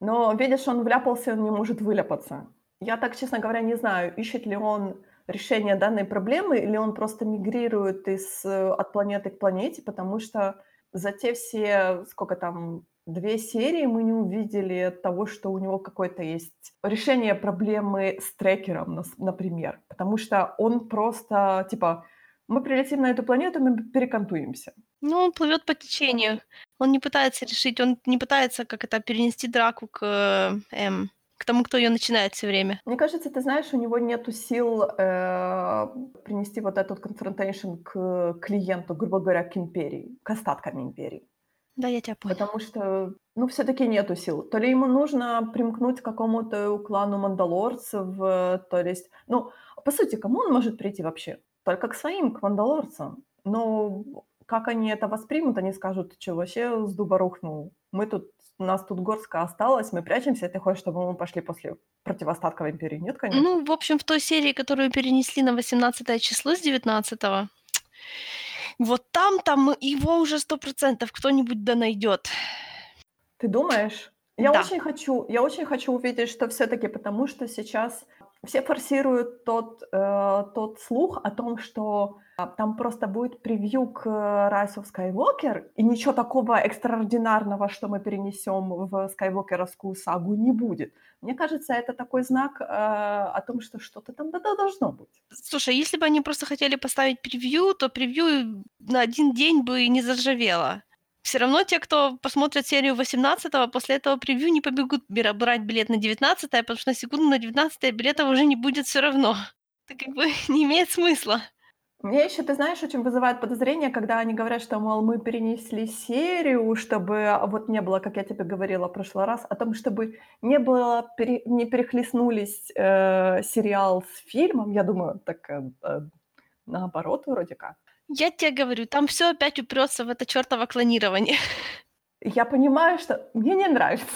Но, видишь, он вляпался, он не может выляпаться. Я так, честно говоря, не знаю, ищет ли он решение данной проблемы, или он просто мигрирует из, э, от планеты к планете, потому что за те все, сколько там, две серии мы не увидели того, что у него какое-то есть решение проблемы с трекером, например. Потому что он просто, типа, мы прилетим на эту планету, мы перекантуемся. Ну, он плывет по течению. Он не пытается решить, он не пытается как это перенести драку к, э, эм, к тому, кто ее начинает все время. Мне кажется, ты знаешь, у него нету сил э, принести вот этот confrontation к клиенту, грубо говоря, к империи, к остаткам империи. Да, я тебя понял. Потому что, ну, все-таки нету сил. То ли ему нужно примкнуть к какому-то клану мандалорцев, э, то есть, ну, по сути, кому он может прийти вообще? Только к своим, к мандалорцам. Но как они это воспримут, они скажут, что вообще с дуба рухнул. Мы тут, у нас тут горстка осталась, мы прячемся, и ты хочешь, чтобы мы пошли после противоостатков империи? Нет, конечно. Ну, в общем, в той серии, которую перенесли на 18 число с 19 вот там, там его уже сто процентов кто-нибудь да найдет. Ты думаешь? Я Да. очень хочу, я очень хочу увидеть, что все-таки, потому что сейчас все форсируют тот, э, тот слух о том, что а, там просто будет превью к э, Rise of Skywalker, и ничего такого экстраординарного, что мы перенесем в скайвокеровскую сагу, не будет. Мне кажется, это такой знак э, о том, что что-то там да-да должно быть. Слушай, если бы они просто хотели поставить превью, то превью на один день бы не заржавело. Все равно те, кто посмотрят серию 18 после этого превью не побегут брать билет на 19 потому что на секунду на 19 билетов уже не будет все равно. (laughs) Это как бы (laughs) не имеет смысла. Мне еще, ты знаешь, очень вызывает подозрение, когда они говорят, что, мол, мы перенесли серию, чтобы а, вот не было, как я тебе говорила в прошлый раз, о том, чтобы не было, пере- не перехлестнулись э, сериал с фильмом. Я думаю, так э, э, наоборот вроде как. Я тебе говорю, там все опять упрется в это чертово клонирование. (laughs) Я понимаю, что мне не нравится.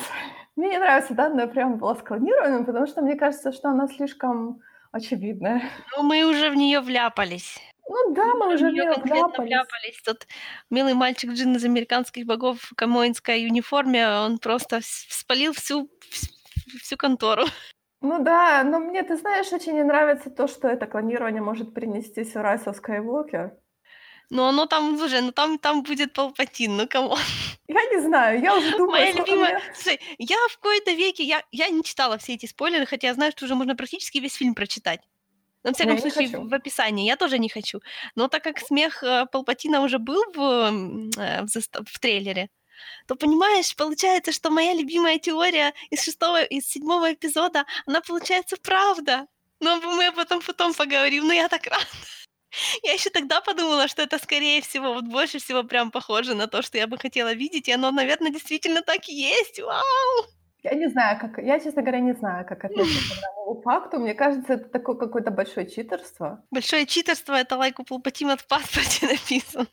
Мне не нравится данная преамбула с клонированием, потому что мне кажется, что она слишком очевидная. Но мы уже в нее вляпались. Ну да, мы уже в конкретно вляпались. вляпались. Тут милый мальчик Джин из «Американских богов» в камоинской униформе, он просто спалил всю вс всю контору. (laughs) Ну да, но мне, ты знаешь, очень не нравится то, что это клонирование может принести с Rise of Skywalker. Но оно там уже, ну там там будет Палпатин, ну come on. Я не знаю, я уже думаю, Моя любимая... мне- Слушай, я в кои-то веке, я, я не читала все эти спойлеры, хотя я знаю, что уже можно практически весь фильм прочитать. Но, в всяком Я случае, в описании. Я тоже не хочу. Но так как смех э, Палпатина уже был в, э, в, в трейлере, то, понимаешь, получается, что моя любимая теория из шестого, из седьмого эпизода, она получается правда. Но мы об этом потом поговорим, но я так рада. Я еще тогда подумала, что это, скорее всего, вот больше всего прям похоже на то, что я бы хотела видеть, и оно, наверное, действительно так и есть. Вау! Я не знаю, как... Я, честно говоря, не знаю, как относиться к данному факту. Мне кажется, это такое какое-то большое читерство. Большое читерство, это лайк у Палпатина в паспорте (laughs) написано.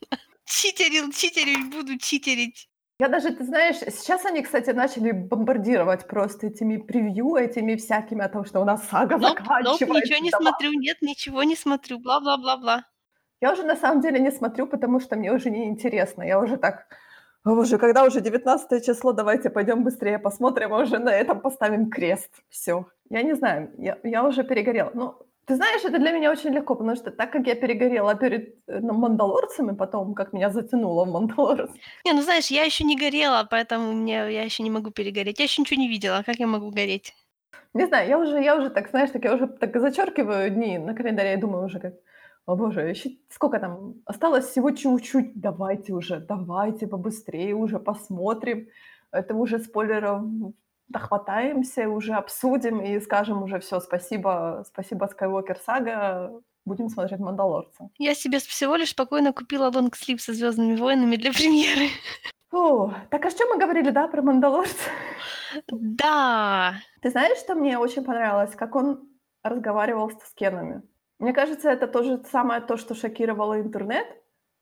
Читерил, читерить, буду читерить. Я даже, ты знаешь, сейчас они, кстати, начали бомбардировать просто этими превью, этими всякими о том, что у нас сага ноп, заканчивается. ничего не да смотрю, нет, ничего не смотрю, бла-бла-бла-бла. Я уже на самом деле не смотрю, потому что мне уже не интересно. Я уже так, «О, боже, когда уже 19 число, давайте пойдем быстрее посмотрим, а уже на этом поставим крест. Все. Я не знаю, я, я уже перегорела. Ну, ты знаешь, это для меня очень легко, потому что так как я перегорела перед э, ну, мандалорцами, потом как меня затянуло в мандалорц. (laughs) Не, ну знаешь, я еще не горела, поэтому мне я еще не могу перегореть. Я еще ничего не видела, как я могу гореть? Не знаю, я уже, я уже так, знаешь, так я уже так зачеркиваю дни на календаре, я думаю уже как, о боже, еще сколько там, осталось всего чуть-чуть, давайте уже, давайте побыстрее уже посмотрим, это уже спойлеров дохватаемся, уже обсудим и скажем уже все, спасибо, спасибо Skywalker Сага, будем смотреть Мандалорца. Я себе всего лишь спокойно купила лонгслип со Звездными войнами для премьеры. Фу, так а что мы говорили, да, про Мандалорца? Да. Ты знаешь, что мне очень понравилось, как он разговаривал с Тоскенами? Мне кажется, это то же самое то, что шокировало интернет,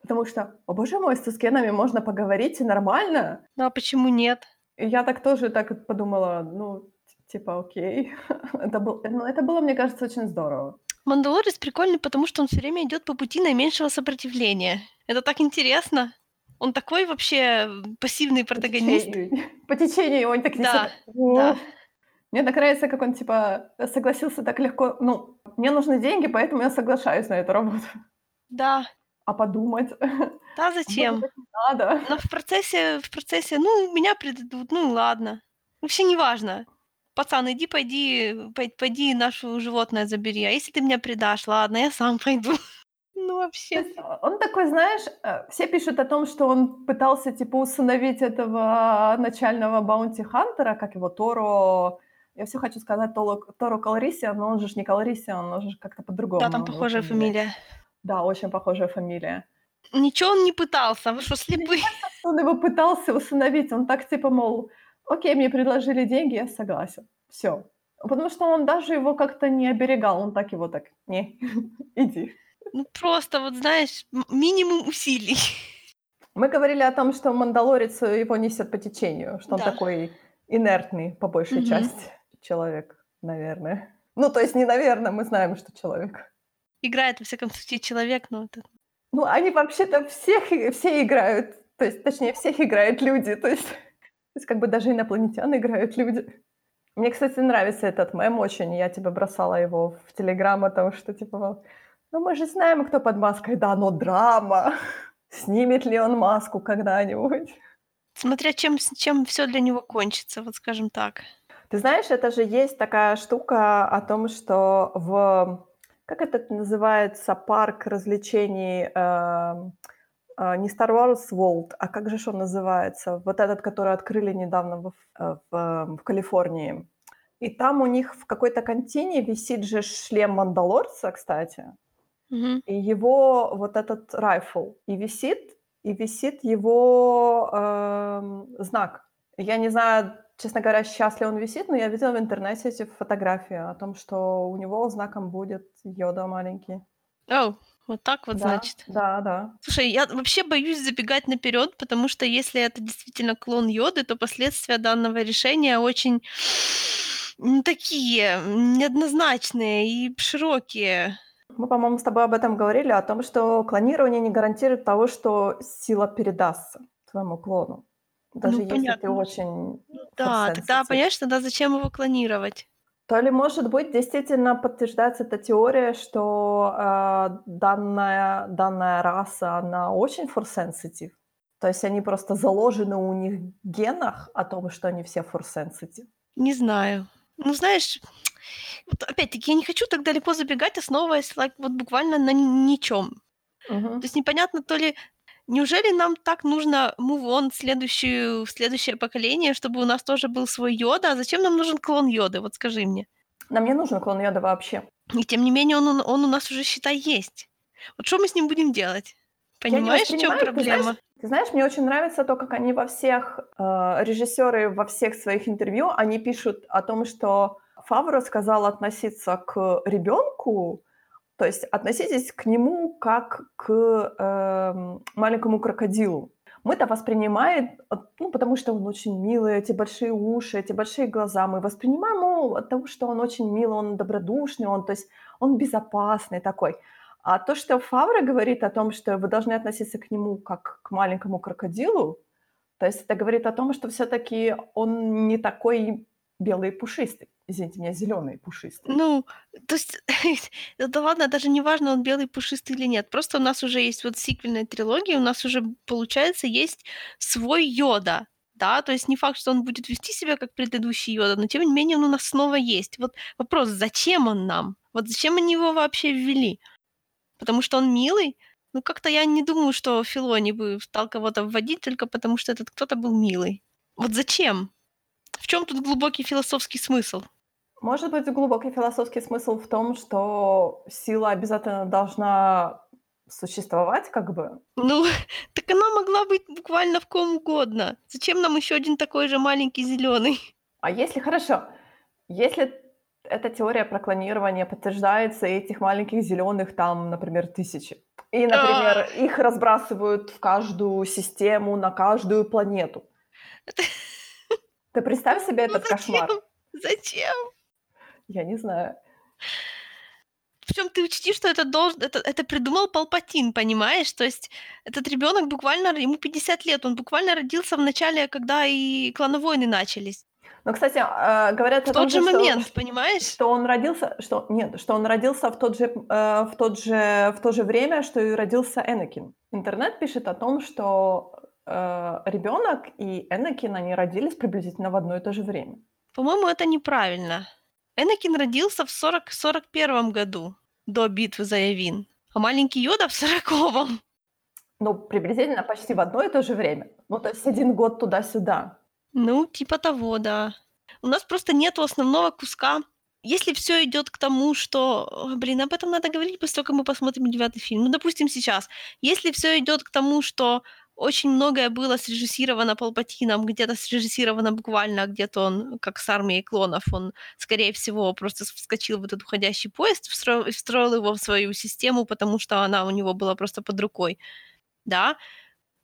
потому что, о боже мой, с Тоскенами можно поговорить и нормально. Ну а почему нет? Я так тоже так подумала, ну, типа, окей. (laughs) это, был, ну, это было, мне кажется, очень здорово. Мандалорец прикольный, потому что он все время идет по пути наименьшего сопротивления. Это так интересно. Он такой вообще пассивный По протагонист. течению, (laughs) по течению он так Да, несёт. да. Ух. Мне так нравится, как он, типа, согласился так легко. Ну, мне нужны деньги, поэтому я соглашаюсь на эту работу. Да. А подумать? (laughs) Да, Было зачем? надо. Но в процессе, в процессе, ну, меня предадут, ну, ладно. Вообще не важно. Пацан, иди, пойди, пой- пойди нашу животное забери. А если ты меня предашь, ладно, я сам пойду. (laughs) Ну, вообще. он такой, знаешь, э, все пишут о том, что он пытался, типа, усыновить этого начального баунти-хантера, как его, Торо... Я все хочу сказать Торо, Торо Калрисиан, но он же не Калрисиан, он же как-то по-другому. Да, там у него похожая фамилия. Да, очень похожая фамилия. Ничего он не пытался, вы что, (laughs) слепые? Он его пытался усыновить, он так, типа, мол, окей, мне предложили деньги, я согласен. Все. Потому что он даже его как-то не оберегал, он так его так, не, (laughs) иди. Ну, просто, вот знаешь, минимум усилий. (laughs) Мы говорили о том, что Мандалорец его несет по течению, что он Да. такой инертный, по большей Мгм. части, человек, наверное. Ну, то есть не наверное, мы знаем, что человек. Играет, во всяком случае, человек, но это... Ну, они вообще-то всех, все играют, то есть, точнее, всех играют люди, то есть, (laughs) то есть как бы даже инопланетян играют люди. Мне, кстати, нравится этот мем очень, я тебе бросала его в Телеграм о том, что типа, ну мы же знаем, кто под маской, да, но драма, (laughs) снимет ли он маску когда-нибудь. Смотря чем, чем все для него кончится, вот скажем так. Ты знаешь, это же есть такая штука о том, что в... Как это называется? Парк развлечений... эм, э, не Star Wars World, а как же он называется? Вот этот, который открыли недавно в, э, в, э, в Калифорнии. И там у них в какой-то контине висит же шлем Мандалорца, кстати. Мгм. и его вот этот райфл, и висит и висит его, эм, знак. Я не знаю, честно говоря, щас ли он висит, но я видела в интернете эти фотографии о том, что у него знаком будет Йода маленький. О, вот так вот, Да, значит. да, да. Слушай, я вообще боюсь забегать наперед, потому что если это действительно клон Йоды, то последствия данного решения очень такие неоднозначные и широкие. Мы, по-моему, с тобой об этом говорили, о том, что клонирование не гарантирует того, что сила передастся твоему клону. Даже Ну, если ты понятно. очень Ну да, тогда, понимаешь, тогда зачем его клонировать? То ли, может быть, действительно подтверждается эта теория, что, э, данная данная раса, она очень sensitive. То есть они просто заложены у них в генах о том, что они все sensitive. Не знаю. Ну, знаешь, вот опять-таки я не хочу так далеко забегать, основываясь like, вот буквально на ничем. Мгм. То есть непонятно, то ли неужели нам так нужно move on в следующую в следующее поколение, чтобы у нас тоже был свой Йода? А зачем нам нужен клон Йоды? Вот скажи мне. Нам не нужен клон Йода вообще. И тем не менее он у он у нас уже, считай, есть. Вот что мы с ним будем делать? Понимаешь, в чём воспринимаю, ты знаешь проблема? ты знаешь, мне очень нравится то, как они во всех, э, режиссёры во всех своих интервью, они пишут о том, что Фавро сказал относиться к ребёнку, то есть относитесь к нему как к, эм, маленькому крокодилу. Мы-то воспринимаем, ну, потому что он очень милый, эти большие уши, эти большие глаза. Мы воспринимаем его от того, что он очень милый, он добродушный, он, то есть он безопасный такой. А то, что Фавро говорит о том, что вы должны относиться к нему как к маленькому крокодилу, то есть это говорит о том, что всё-таки он не такой белый и пушистый. Извините меня, зелёный и пушистый. Ну, то есть, (laughs) да ладно, даже не важно, он белый, пушистый или нет. Просто у нас уже есть вот сиквельная трилогия, у нас уже, получается, есть свой Йода. Да, то есть не факт, что он будет вести себя как предыдущий Йода, но тем не менее он у нас снова есть. Вот вопрос, зачем он нам? Вот зачем они его вообще ввели? Потому что он милый? Ну, как-то я не думаю, что Филони бы стал кого-то вводить только потому, что этот кто-то был милый. Вот зачем? В чём тут глубокий философский смысл? Может быть, глубокий философский смысл в том, что сила обязательно должна существовать как бы. Ну, (laughs) так она могла быть буквально в ком угодно. Зачем нам ещё один такой же маленький зелёный? А если хорошо, если эта теория про клонирование подтверждается, и этих маленьких зелёных там, например, тысячи, и, А! например, их разбрасывают в каждую систему, на каждую планету. Ты представь себе (laughs) Ну этот кошмар. зачем? Я не знаю. Причём ты учти, что это долж это это придумал Палпатин, понимаешь? То есть этот ребёнок буквально ему 50 лет, он буквально родился в начале, когда и клановойны начались. Но, кстати, э, говорят В о тот том же же, что момент, понимаешь? что он родился, что нет, что он родился в тот же, э, в тот же в то же время, что и родился Энакин. Интернет пишет о том, что, э, ребёнок и Энакин, они родились приблизительно в одно и то же время. По-моему, это неправильно. Энакин родился в сорок сорок первом году до битвы за Явин, а маленький Йода в сороковом. Ну, приблизительно почти в одно и то же время. Ну, то есть 1 год туда-сюда. Ну, типа того, да. У нас просто нету основного куска. Если всё идёт к тому, что, блин, об этом надо говорить после того, как мы посмотрим 9 фильм. Ну, допустим, сейчас. Если всё идёт к тому, что очень многое было срежиссировано Палпатином, где-то срежиссировано буквально, где-то он, как с "Армией клонов", он, скорее всего, просто вскочил в этот уходящий поезд, встроил встроил его в свою систему, потому что она у него была просто под рукой. Да?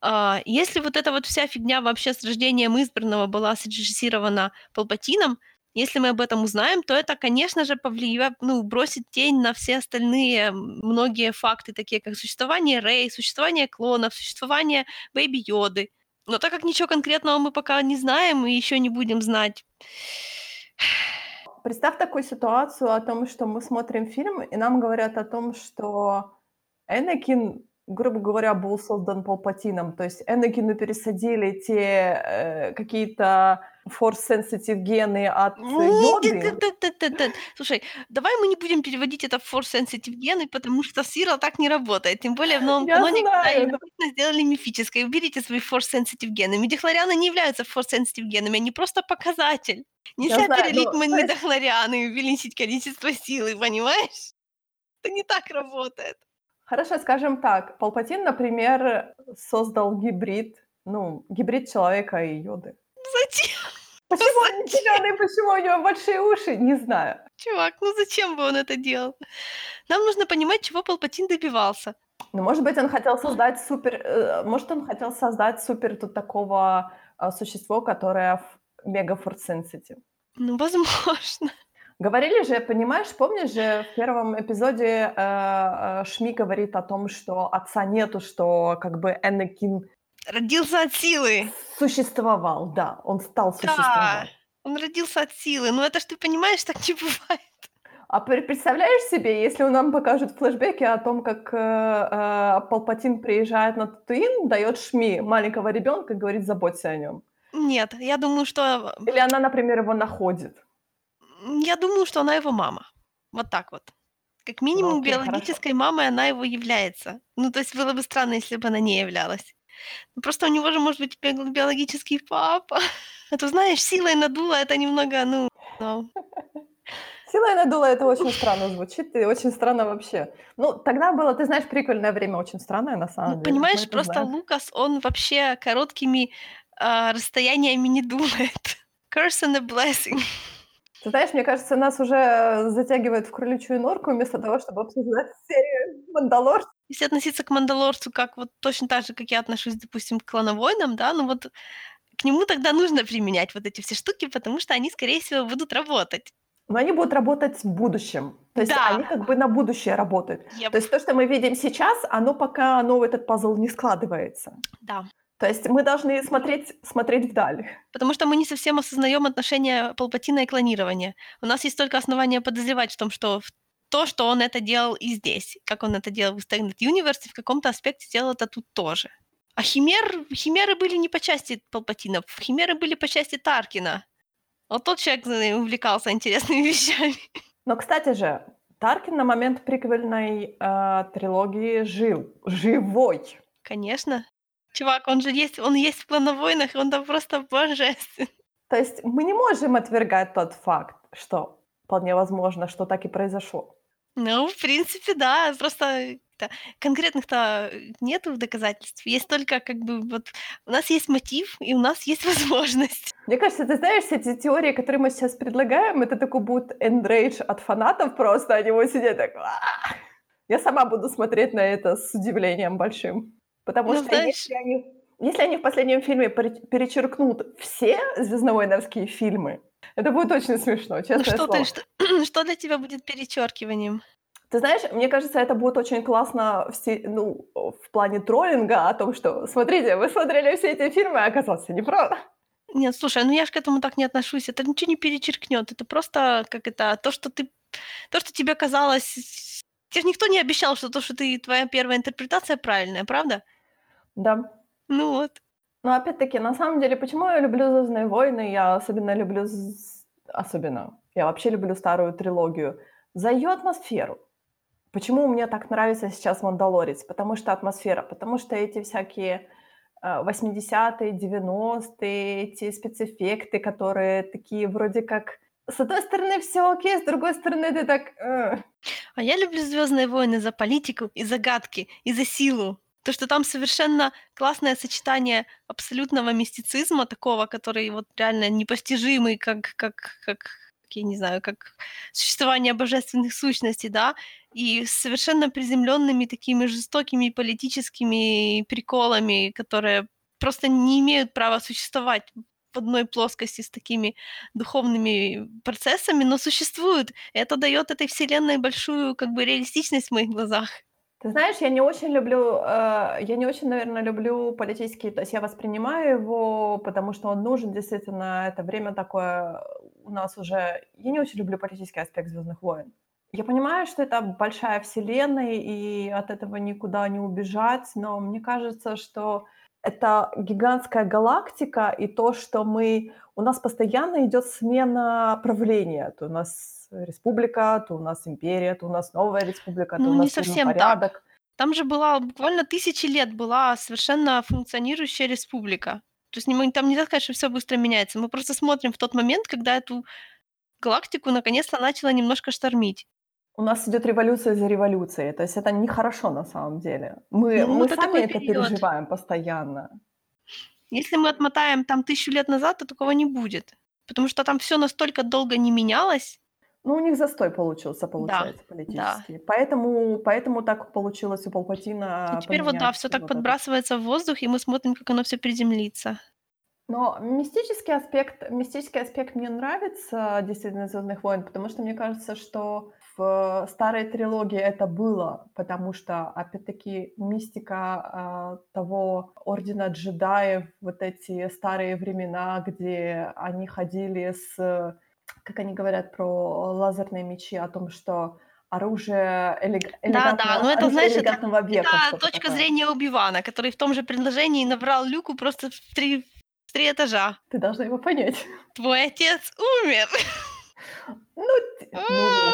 А, если вот эта вот вся фигня вообще с рождением избранного была срежиссирована Палпатином, если мы об этом узнаем, то это, конечно же, повлия ну, бросит тень на все остальные, многие факты, такие как существование Рей, существование клонов, существование Бэйби Йоды. Но так как ничего конкретного мы пока не знаем и ещё не будем знать Представь такую ситуацию о том, что мы смотрим фильм, и нам говорят о том, что Энакин, грубо говоря, был создан Палпатином. То есть Энакину пересадили те, э, какие-то force sensitive гены от т Йоды. Слушай, давай мы не будем переводить это в force sensitive гены, потому что Сира так не работает. Тем более в новом Я каноне, знаю, но действительно сделали мифической. Уберите свои force sensitive гены. Мидихлорианы не являются force sensitive генами, они просто показатель. Я Нельзя знаю, перелить но, м то есть мидохлорианы и увеличить количество силы, понимаешь? Это не так работает. Хорошо, скажем так, Палпатин, например, создал гибрид, ну, гибрид человека и Йоды. Зачем? Почему он зелёный, почему у него большие уши, не знаю. Чувак, ну зачем бы он это делал? Нам нужно понимать, чего Палпатин добивался. Ну, может быть, он хотел создать супер, э, может, он хотел создать супер тут такого а, существо, которое мега force sensitive. Ну, возможно. Говорили же, понимаешь, помнишь же, в первом эпизоде э, э, Шми говорит о том, что отца нету, что как бы Энакин Родился от силы. существовал, да, он стал Да, существовать. он родился от силы. Ну это ж ты понимаешь, так не (laughs) бывает. А пр- представляешь себе, если нам покажут флешбеки о том, как э, э, Палпатин приезжает на Татуин, дает Шми маленького ребенка и говорит, заботься о нем. Нет, я думаю, что... Или она, например, его находит. Я думаю, что она его мама. Вот так вот. Как Ну, минимум, окей, хорошо. биологической мамой она его является. Ну, то есть было бы странно, если бы она не являлась. Ну, Просто у него же может быть би- биологический папа. (laughs) А то, знаешь, силой надула это немного, ну... ну, Сила и надула это очень странно звучит и очень странно вообще. Ну, тогда было, ты знаешь, прикольное время, очень странное на самом Ну, деле. Мы понимаешь, просто знаем. Лукас, он вообще короткими а, расстояниями не думает. (laughs) Curse and a blessing. Ты знаешь, мне кажется, нас уже затягивает в кроличью норку вместо того, чтобы обсуждать серию «Мандалор». Если относиться к Мандалорцу как вот точно так же, как я отношусь, допустим, к клановойнам, да, ну вот к нему тогда нужно применять вот эти все штуки, потому что они, скорее всего, будут работать. Но они будут работать в будущем. То есть Да. они как бы на будущее работают. Я- То есть то, что мы видим сейчас, оно пока оно в этот пазл не складывается. Да. То есть мы должны смотреть, смотреть вдаль. Потому что мы не совсем осознаем отношение Палпатина и клонирования. У нас есть только основания подозревать в том, что в то, что он это делал и здесь, как он это делал в Stagnant Universe, и в каком-то аспекте делал это тут тоже. А химер, химеры были не по части Палпатина, химеры были по части Таркина. Вот тот человек увлекался интересными (laughs) вещами. Но, кстати же, Таркин на момент приквельной э, трилогии жил. Живой. Конечно. Чувак, он же есть, он есть в клановойнах, и он там просто божествен. То есть мы не можем отвергать тот факт, что вполне возможно, что так и произошло. Ну, в принципе, да. Просто это, конкретных-то нету доказательств. Есть только как бы вот у нас есть мотив, и у нас есть (laughs) возможность. Мне кажется, ты знаешь, эти теории, которые мы сейчас предлагаем, это такой будет эндрейдж от фанатов просто, они вот сидят так... Я сама буду смотреть на это с удивлением большим. Потому Ну, что знаешь- если они, если они в последнем фильме пере- перечеркнут все звездновойновские фильмы, это будет очень смешно, Ну, честное что, слово. ты, что, (clears throat) что для тебя будет перечеркиванием? Ты знаешь, мне кажется, это будет очень классно в, ну, в плане троллинга о том, что, смотрите, вы смотрели все эти фильмы, а оказалось, неправда. Нет, слушай, ну я же к этому так не отношусь. Это ничего не перечеркнет. Это просто как это то, что ты, то, что тебе казалось. Тебе же никто не обещал, что то, что ты твоя первая интерпретация правильная, правда? Да. Ну вот. Но опять-таки, на самом деле, почему я люблю «Звездные войны», я особенно люблю... Особенно. Я вообще люблю старую трилогию. За ее атмосферу. Почему мне так нравится сейчас «Мандалорец»? Потому что атмосфера, потому что эти всякие э, 80-е, 90-е, эти спецэффекты, которые такие вроде как... С одной стороны все окей, с другой стороны ты так... «э». А я люблю Звездные войны за политику и загадки, и за силу. То, что там совершенно классное сочетание абсолютного мистицизма, такого, который вот реально непостижимый, как, как, как, я не знаю, как существование божественных сущностей, да, и совершенно приземленными такими жестокими политическими приколами, которые просто не имеют права существовать в одной плоскости с такими духовными процессами, но существуют. Это дает этой вселенной большую как бы реалистичность в моих глазах. Ты знаешь, я не очень люблю, э, я не очень, наверное, люблю политический, то есть я воспринимаю его, потому что он нужен, действительно, это время такое у нас уже... Я не очень люблю политический аспект «Звездных войн». Я понимаю, что это большая вселенная, и от этого никуда не убежать, но мне кажется, что это гигантская галактика, и то, что мы... У нас постоянно идет смена правления. То у нас республика, то у нас империя, то у нас новая республика, то Ну, у не нас совсем так. порядок. Там же была буквально тысячи лет была совершенно функционирующая республика. То есть не мы- там нельзя сказать, что все быстро меняется. Мы просто смотрим в тот момент, когда эту галактику наконец-то начала немножко штормить. У нас идет революция за революцией, то есть это нехорошо на самом деле. Мы, Ну, мы это сами это период. переживаем постоянно. Если мы отмотаем там тысячу лет назад, то такого не будет. Потому что там все настолько долго не менялось. Ну, у них застой получился, Да, получается, да. политический. Поэтому, поэтому так получилось у Палпатина И теперь вот, да, все так вот это. подбрасывается в воздух, и мы смотрим, как оно все приземлится. Но мистический аспект, мистический аспект мне нравится действительно «Звездных войн», потому что мне кажется, что в старой трилогии это было, потому что, опять-таки, мистика а, того ордена джедаев, вот эти старые времена, где они ходили с, как они говорят про лазерные мечи, о том, что оружие элег- Да, элегантного, да, но это, оружие знаешь, это, элегантного века. это точка такое. зрения Убивана, который в том же предложении набрал Люку просто в три, в три этажа. Ты должна его понять. Твой отец умер. (laughs) Ну, ну,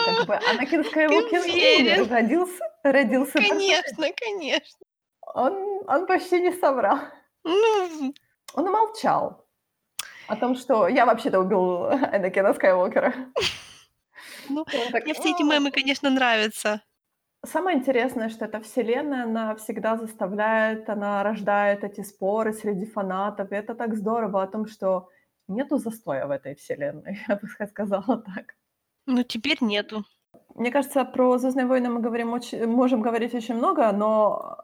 как бы Анакин Скайуокер умер, родился, родился. Конечно, конечно. Он, он почти не соврал. Ну, Он умолчал о том, что я вообще-то убил Анакина Скайуокера. ну, (laughs) так, мне все эти мемы, конечно, нравятся. Самое интересное, что эта вселенная, она всегда заставляет, она рождает эти споры среди фанатов. И это так здорово о том, что нету застоя в этой вселенной, (laughs) я бы сказала так. Ну, теперь нету. Мне кажется, про «Звездные войны» мы говорим очень, можем говорить очень много, но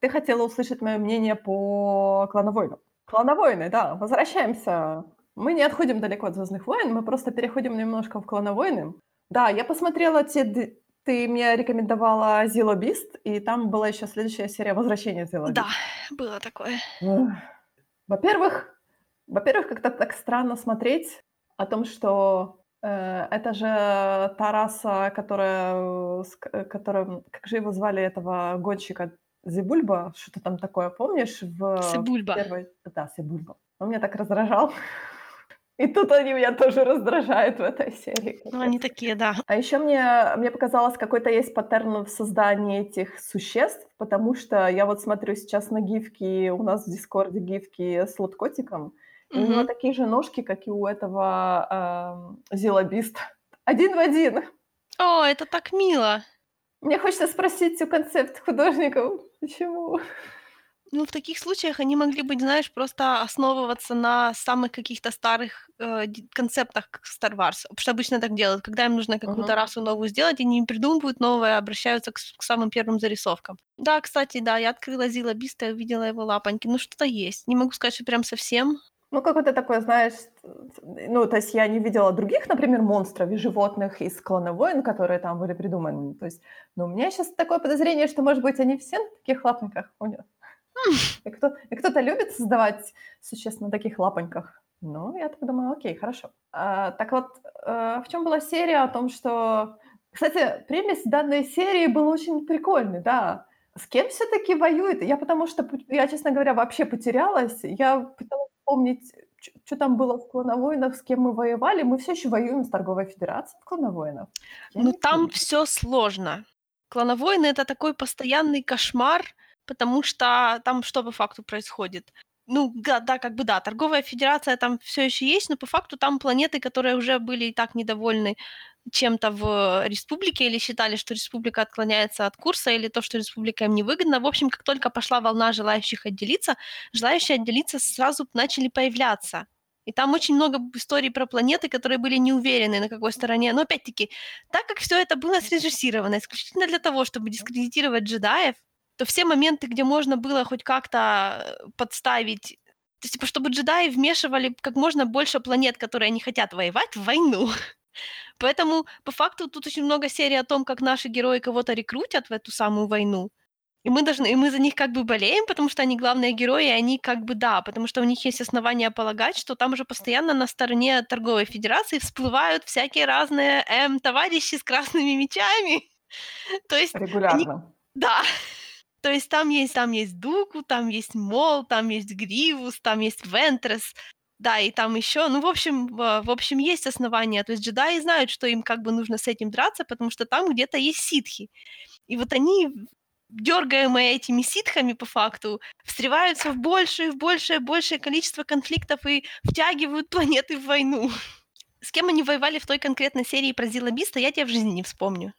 ты хотела услышать мое мнение по «Клановойнам». «Клановойны», да, возвращаемся. Мы не отходим далеко от «Звездных войн», мы просто переходим немножко в «Клановойны». Да, я посмотрела те... Ты мне рекомендовала «Зило Бист», и там была еще следующая серия «Возвращение Зило Да, было такое. Во-первых, во-первых, как-то так странно смотреть о том, что это же та раса, которая, э, э, которая, как же его звали, этого гонщика Зибульба, что-то там такое, помнишь? В Сыбульба. первой... Да, Сибульба. Он меня так раздражал. (laughs) И тут они меня тоже раздражают в этой серии. Ну, они такие, да. А еще мне, мне показалось, какой-то есть паттерн в создании этих существ, потому что я вот смотрю сейчас на гифки, у нас в Дискорде гифки с лоткотиком, у него такие же ножки, как и у этого эм, зилобиста. Один в один. О, это так мило. Мне хочется спросить у концепт художников, почему? Ну, в таких случаях они могли бы, знаешь, просто основываться на самых каких-то старых э, концептах как Star Wars. Потому что обычно так делают. Когда им нужно какую-то Мгм. расу новую сделать, они не придумывают новое, обращаются к, к самым первым зарисовкам. Да, кстати, да, я открыла Зила Биста и увидела его лапоньки. Ну, что-то есть. Не могу сказать, что прям совсем. Ну, какое-то такое, знаешь, ну, то есть я не видела других, например, монстров и животных из клана войн, которые там были придуманы. То есть, ну, у меня сейчас такое подозрение, что, может быть, они все на таких лапоньках. ходят. И, кто, и кто-то любит создавать существ на таких лапоньках. Ну, я так думаю, окей, хорошо. А, так вот, э, в чем была серия о том, что... Кстати, премис данной серии был очень прикольный, да. С кем все-таки воюет? Я потому что, я, честно говоря, вообще потерялась. Я вспомнить, что там было в клановойнах, с кем мы воевали. Мы все еще воюем с торговой федерацией в клановойнах. Я Ну, там помню. все сложно. Клановойны это такой постоянный кошмар, потому что там что по факту происходит? Ну, да, да, как бы да, торговая федерация там все еще есть, но по факту там планеты, которые уже были и так недовольны чем-то в республике или считали, что республика отклоняется от курса или то, что республика им невыгодна. В общем, как только пошла волна желающих отделиться, желающие отделиться сразу начали появляться. И там очень много историй про планеты, которые были не уверены, на какой стороне. Но опять-таки, так как все это было срежиссировано исключительно для того, чтобы дискредитировать джедаев, то все моменты, где можно было хоть как-то э, подставить, то есть, типа, чтобы джедаи вмешивали как можно больше планет, которые не хотят воевать, в войну. (laughs) Поэтому, по факту, тут очень много серий о том, как наши герои кого-то рекрутят в эту самую войну. И мы должны, и мы за них как бы болеем, потому что они главные герои, и они как бы да, потому что у них есть основания полагать, что там уже постоянно на стороне торговой федерации всплывают всякие разные эм, товарищи с красными мечами. (laughs) То есть Регулярно. да. (laughs) То есть там есть, там есть Дуку, там есть Мол, там есть Гривус, там есть Вентрес, да, и там еще, ну, в общем, в общем, есть основания. То есть джедаи знают, что им как бы нужно с этим драться, потому что там где-то есть ситхи. И вот они, дергаемые этими ситхами по факту, встреваются в большее, в большее, большее количество конфликтов и втягивают планеты в войну. С кем они воевали в той конкретной серии про Зила Биста, я тебе в жизни не вспомню.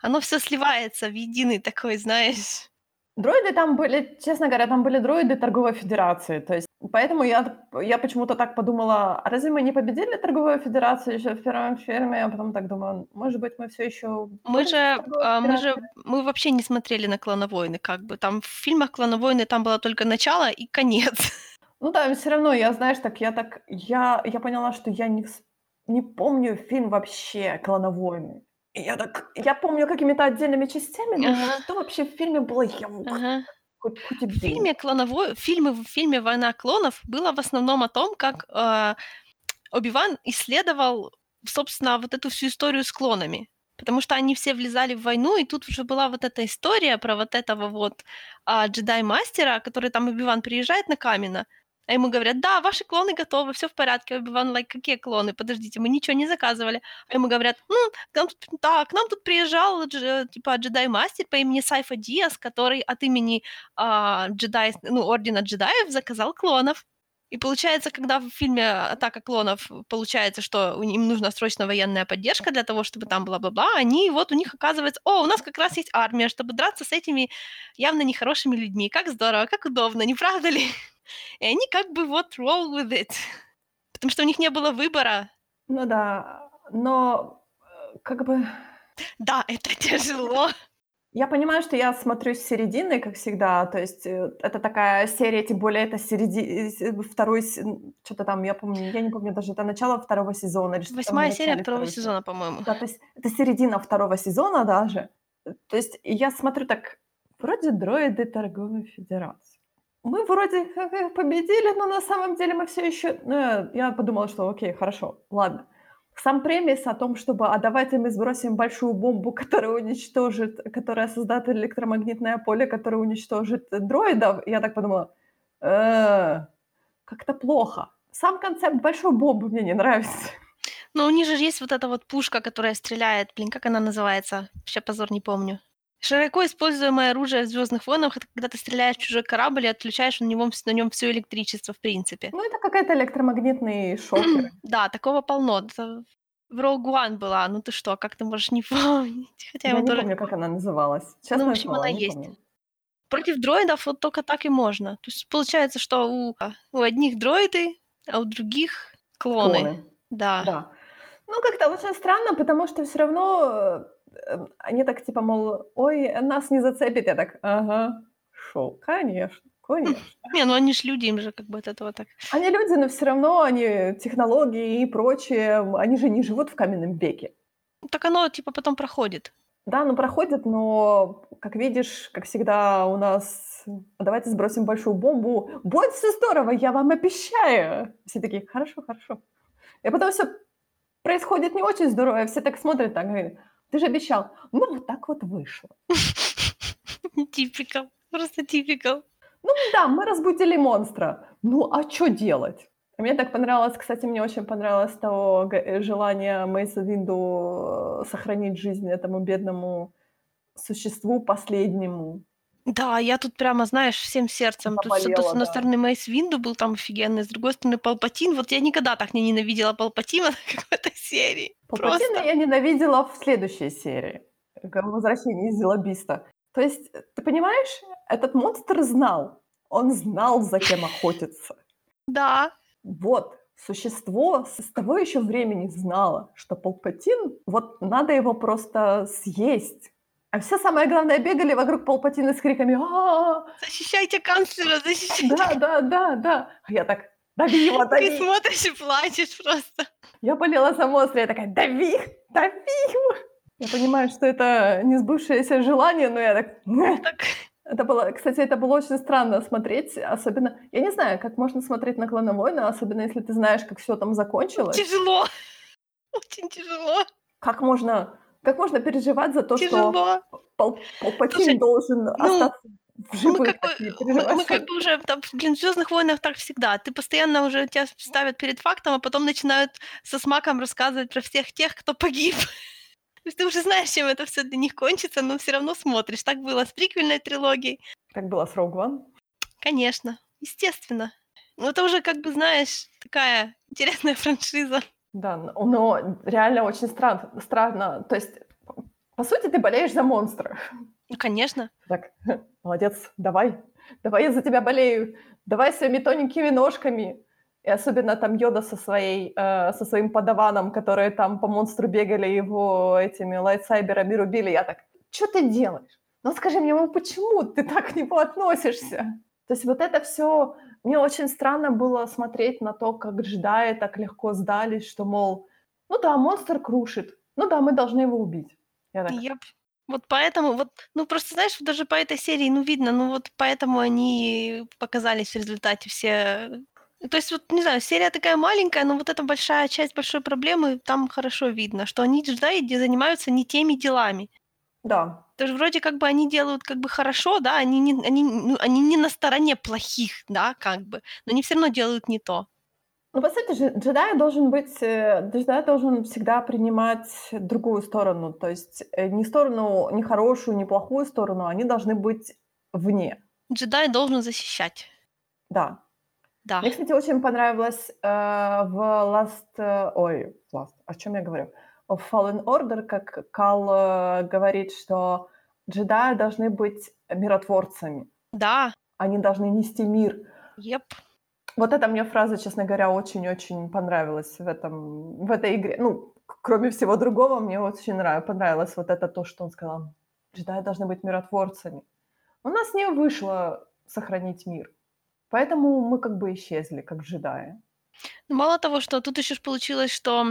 Оно все сливается в единый такой, знаешь. Дроиды там были, честно говоря, там были дроиды торговой федерации. То есть, поэтому я, я почему-то так подумала, а разве мы не победили торговую федерацию еще в первом фильме? А потом так думаю, может быть, мы все еще... Мы же, а, мы же, мы вообще не смотрели на Клановойны, как бы. Там в фильмах Клановойны там было только начало и конец. Ну да, все равно, я, знаешь, так, я так, я, я поняла, что я не, не помню фильм вообще «Клановойны». Я так, я помню какими-то отдельными частями, но ага. что вообще в фильме было, я ага. хоть, хоть в фильме клоновой, фильмы в фильме "Война клонов" было в основном о том, как э, Оби-Ван исследовал, собственно, вот эту всю историю с клонами, потому что они все влезали в войну, и тут уже была вот эта история про вот этого вот э, джедай-мастера, который там Оби-Ван приезжает на Камина, а ему говорят, да, ваши клоны готовы, все в порядке. Оби-Ван, like, какие клоны? Подождите, мы ничего не заказывали. А ему говорят, ну, к нам да, к нам тут приезжал типа джедай-мастер по имени Сайфа Диас, который от имени а, джедай, ну, Ордена джедаев заказал клонов. И получается, когда в фильме «Атака клонов» получается, что им нужна срочно военная поддержка для того, чтобы там бла-бла-бла, они вот у них оказывается, о, у нас как раз есть армия, чтобы драться с этими явно нехорошими людьми. Как здорово, как удобно, не правда ли? (laughs) И они как бы вот roll with it. Потому что у них не было выбора. Ну да, но э, как бы... Да, это (laughs) тяжело. Я понимаю, что я смотрю с середины, как всегда, то есть э, это такая серия, тем более это середи... Э, второй, что-то там, я помню, я не помню даже, это начало второго сезона. Или Восьмая серия второго сезона, по-моему. Да, то есть это середина второго сезона даже. То есть я смотрю так, вроде дроиды торговой федерации мы вроде победили, но на самом деле мы все еще... Ну, я подумала, что окей, хорошо, ладно. Сам премис о том, чтобы, а давайте мы сбросим большую бомбу, которая уничтожит, которая создаст электромагнитное поле, которое уничтожит дроидов, я так подумала, «Э, как-то плохо. Сам концепт большой бомбы мне не нравится. Но у них же есть вот эта вот пушка, которая стреляет, блин, как она называется? Сейчас позор не помню. Широко используемое оружие в Звездных войнах это когда ты стреляешь в чужой корабль и отключаешь на, него, на нем все электричество, в принципе. Ну, это какая-то электромагнитный шокер. (clears throat) да, такого полно. Это в Rogue One была. Ну ты что, как ты можешь не помнить? Хотя я не тоже... помню, как она называлась. Честно ну, в общем, она есть. Помню. Против дроидов вот только так и можно. То есть получается, что у, у одних дроиды, а у других клоны. клоны. Да. да. Ну, как-то очень странно, потому что все равно э, они так типа, мол, ой, нас не зацепит. Я так, ага, шоу, конечно, конечно. (laughs) Не, ну они ж люди, им же как бы от этого так. Они люди, но все равно они технологии и прочее, они же не живут в каменном веке. Так оно типа потом проходит. Да, ну проходит, но, как видишь, как всегда у нас давайте сбросим большую бомбу. Будет все здорово, я вам обещаю. Все такие, хорошо, хорошо. И потом все происходит не очень здорово, и все так смотрят, так говорят, ты же обещал. Ну, вот так вот вышло. (laughs) Типикал. Просто типикал. Ну да, мы разбудили монстра. Ну, а что делать? Мне так понравилось, кстати, мне очень понравилось то э, желание Мейса Винду э, сохранить жизнь этому бедному существу последнему. Да, я тут прямо, знаешь, всем сердцем. Тут, с, одной да. стороны, Мейс Винду был там офигенный, с другой стороны, Палпатин. Вот я никогда так не ненавидела Палпатина, как (laughs) в этой серии. Палпатина Просто. я ненавидела в следующей серии. Возвращение из Зелобиста. То есть, ты понимаешь, этот монстр знал. Он знал, за кем охотиться. Да. Вот, существо с того еще времени знало, что Палпатин, вот надо его просто съесть а все самое главное бегали вокруг Палпатина с криками «Защищайте канцлера, защищайте!» Да, да, да, да. А я так «Дави его, (laughs) дави!» Ты смотришь и плачешь просто. Я болела за монстра, я такая «Дави, дави его!» Я понимаю, что это не сбывшееся желание, но я так... так... Это было, кстати, это было очень странно смотреть, особенно, я не знаю, как можно смотреть на «Клана войны», особенно если ты знаешь, как все там закончилось. Тяжело, (laughs) очень тяжело. Как можно как можно переживать за то, Тяжело. что Пал Палпатин Слушай, должен ну, остаться в живых? Мы как, бы, мы, мы как бы уже там, блин, в Звездных войнах так всегда. Ты постоянно уже тебя ставят перед фактом, а потом начинают со смаком рассказывать про всех тех, кто погиб. То есть ты уже знаешь, чем это все для них кончится, но все равно смотришь. Так было с приквельной трилогией. Так было с Rogue One? Конечно, естественно. Ну, это уже, как бы, знаешь, такая интересная (laughs) франшиза. Да, но реально очень странно. странно. То есть По сути, ты болеешь за монстра. Ну, конечно. Так, молодец, давай, давай я за тебя болею, давай своими тоненькими ножками. И особенно там Йода со, своей, э, со своим подаваном, которые там по монстру бегали, его этими лайтсайберами рубили. Я так, что ты делаешь? Ну скажи мне, ну почему ты так к нему относишься? То есть вот это все, мне очень странно было смотреть на то, как джедаи так легко сдались, что, мол, ну да, монстр крушит, ну да, мы должны его убить. Я так, Yep. Вот поэтому, вот, ну просто знаешь, даже по этой серии, ну видно, ну вот поэтому они показались в результате все. То есть вот, не знаю, серия такая маленькая, но вот эта большая часть большой проблемы, там хорошо видно, что они джедаи занимаются не теми делами. Да, То есть вроде как бы они делают как бы хорошо, да, они не, они, ну, они не на стороне плохих, да, как бы, но они все равно делают не то. Ну, по сути, же, джедай должен быть, э, джедай должен всегда принимать другую сторону, то есть э, не сторону, не хорошую, не плохую сторону, они должны быть вне, Джедай должен защищать. да. Да. Мне, кстати, очень понравилось э, в Last, э, ой, Last, о чем я говорю? В Fallen Order, как Кал э, говорит, что джедаи должны быть миротворцами, Да. они должны нести мир. Еп. Вот эта мне фраза, честно говоря, очень-очень понравилась в, этом, в этой игре. Ну, кроме всего другого, мне очень нравилось, понравилось вот это то, что он сказал. Джедаи должны быть миротворцами. У нас не вышло сохранить мир. Поэтому мы как бы исчезли, как джедаи. Ну, Мало того, что тут еще получилось, что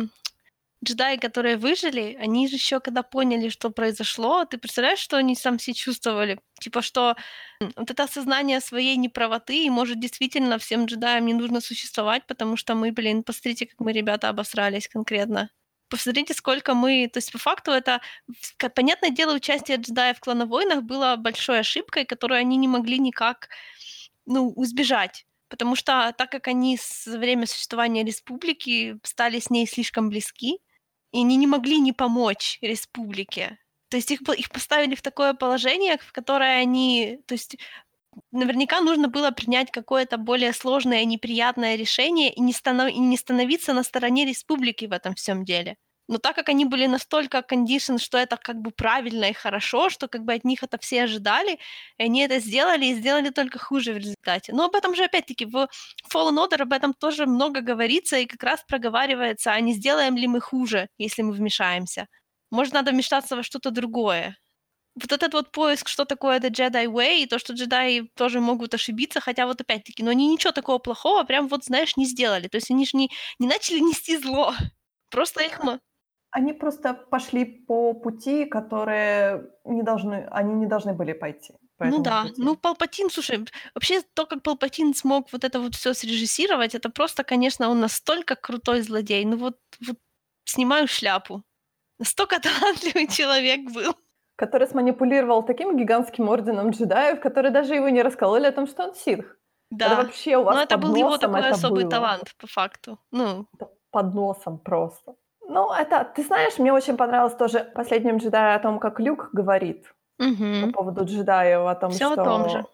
джедаи, которые выжили, они же еще когда поняли, что произошло, ты представляешь, что они сам себе чувствовали? Типа, что вот это осознание своей неправоты, и может действительно всем джедаям не нужно существовать, потому что мы, блин, посмотрите, как мы, ребята, обосрались конкретно. Посмотрите, сколько мы... То есть, по факту, это, понятное дело, участие джедаев в клановойнах было большой ошибкой, которую они не могли никак ну, избежать. Потому что так как они с время существования республики стали с ней слишком близки, и они не могли не помочь республике. То есть их, их поставили в такое положение, в которое они... То есть наверняка нужно было принять какое-то более сложное, неприятное решение и не, станов- и не становиться на стороне республики в этом всем деле. Но так как они были настолько condition, что это как бы правильно и хорошо, что как бы от них это все ожидали, и они это сделали, и сделали только хуже в результате. Но об этом же, опять-таки, в Fallen Order об этом тоже много говорится и как раз проговаривается, а не сделаем ли мы хуже, если мы вмешаемся. Может, надо вмешаться во что-то другое. Вот этот вот поиск, что такое The Jedi Way, и то, что джедаи тоже могут ошибиться, хотя вот опять-таки, но они ничего такого плохого прям вот, знаешь, не сделали. То есть они же не, не начали нести зло. Просто их... Они просто пошли по пути, которые не должны, они не должны были пойти. по Ну этому да, пути. ну Палпатин, слушай, вообще то, как Палпатин смог вот это вот все срежиссировать, это просто, конечно, он настолько крутой злодей. Ну вот, вот снимаю шляпу. Настолько (laughs) талантливый человек был. Который сманипулировал таким гигантским орденом джедаев, которые даже его не раскололи о том, что он ситх. Это Да. вообще у вас Но это был его такой это особый было. талант, по факту. Ну, Это под носом просто. Ну, это, ты знаешь, мне очень понравилось тоже последнем джедае о том, как Люк говорит по мгм. поводу джедаев, о том, Всё о что том же.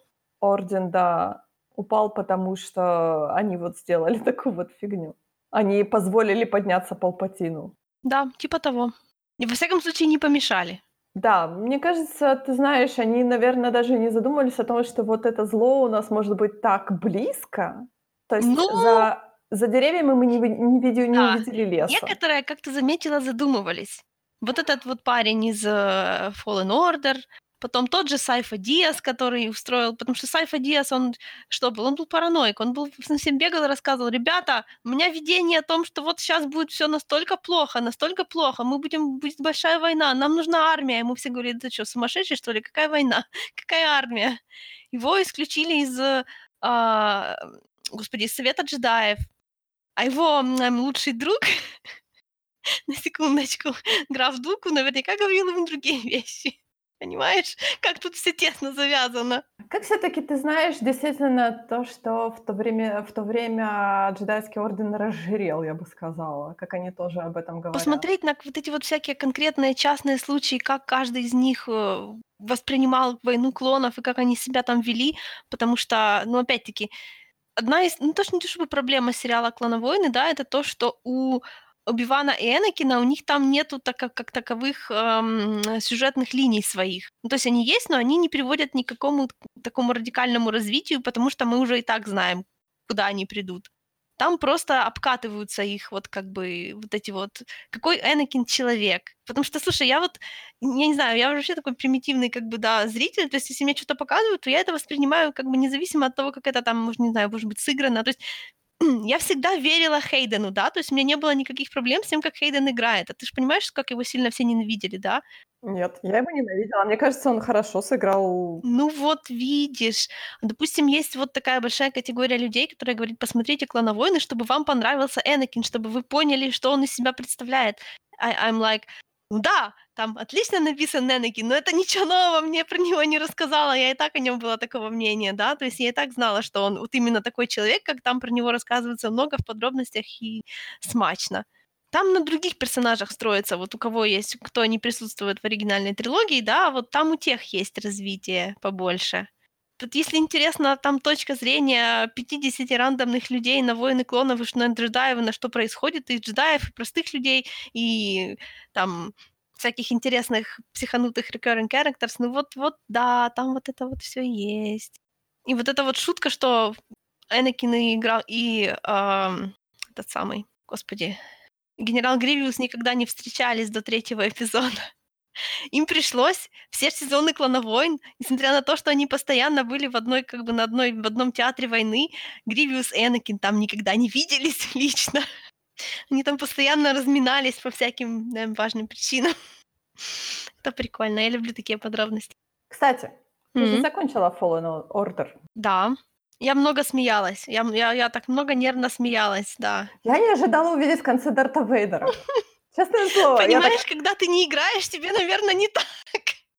орден, да, упал, потому что они вот сделали (laughs) такую вот фигню. Они позволили подняться Палпатину. да, типа того. И во всяком случае не помешали. Да, мне кажется, ты знаешь, они, наверное, даже не задумывались о том, что вот это зло у нас может быть так близко. То есть Ну, за, за деревьями мы не, не, види- не Да. увидели леса. Некоторые, как ты заметила, задумывались. Вот этот вот парень из э, Fallen Order, потом тот же Сайфа Диас, который устроил, потому что Сайфа Диас, он что был? Он был параноик, он был совсем бегал и рассказывал, ребята, у меня видение о том, что вот сейчас будет все настолько плохо, настолько плохо, мы будем, будет большая война, нам нужна армия. Ему все говорили, ты что, сумасшедший, что ли? Какая война? (laughs) Какая армия? Его исключили из, э, а, господи, из Совета джедаев. А его лучший друг, (laughs) на секундочку, (laughs) граф Дуку наверняка говорил ему другие (laughs) вещи. Понимаешь, как тут все тесно завязано. Как все-таки ты знаешь, действительно, то, что в то время, в то время джедайский орден разжирел, я бы сказала, как они тоже об этом говорят. Посмотреть на вот эти вот всякие конкретные частные случаи, как каждый из них э, воспринимал войну клонов и как они себя там вели, потому что, ну, опять-таки, одна из, ну, то, что не то чтобы проблема сериала «Клоновойны», да, это то, что у Оби-Вана и Энакина, у них там нету так, как, как таковых эм, сюжетных линий своих. Ну, то есть они есть, но они не приводят ни к какому такому радикальному развитию, потому что мы уже и так знаем, куда они придут. Там просто обкатываются их вот как бы вот эти вот... Какой Энакин человек? Потому что, слушай, я вот, я не знаю, я вообще такой примитивный как бы, да, зритель, то есть если мне что-то показывают, то я это воспринимаю как бы независимо от того, как это там, может, не знаю, может быть, сыграно. То есть (clears throat) я всегда верила Хейдену, да, то есть у меня не было никаких проблем с тем, как Хейден играет. А ты же понимаешь, как его сильно все ненавидели, да? Нет, я его ненавидела. Мне кажется, он хорошо сыграл. Ну вот видишь. Допустим, есть вот такая большая категория людей, которые говорят, посмотрите «Клана войны», чтобы вам понравился Энакин, чтобы вы поняли, что он из себя представляет. I, I'm like, да, там отлично написан Энакин, но это ничего нового мне про него не рассказала, я и так о нем была такого мнения, да, то есть я и так знала, что он вот именно такой человек, как там про него рассказывается много в подробностях и смачно. Там на других персонажах строится, вот у кого есть, кто не присутствует в оригинальной трилогии, да, вот там у тех есть развитие побольше. Тут, если интересно, там точка зрения 50 рандомных людей на войны клонов и на джедаев, на что происходит, и джедаев, и простых людей, и там всяких интересных психанутых recurring characters, ну вот, вот, да, там вот это вот все есть. И вот эта вот шутка, что Энакин играл, и э, этот самый, господи, генерал Гривиус никогда не встречались до третьего эпизода. Им пришлось все сезоны «Клана войн», несмотря на то, что они постоянно были в одной, как бы на одной, в одном театре войны, Гривиус и Энакин там никогда не (laughs) виделись лично. Они там постоянно разминались по всяким да, важным причинам. Это прикольно, я люблю такие подробности. Кстати, ты mm-hmm. же закончила Fallen Order. Да. Я много смеялась. Я, я, я так много нервно смеялась, да. Я не ожидала увидеть в конце Дарта Вейдера. (laughs) Честное слово. Понимаешь, так... когда ты не играешь, тебе, наверное, не так.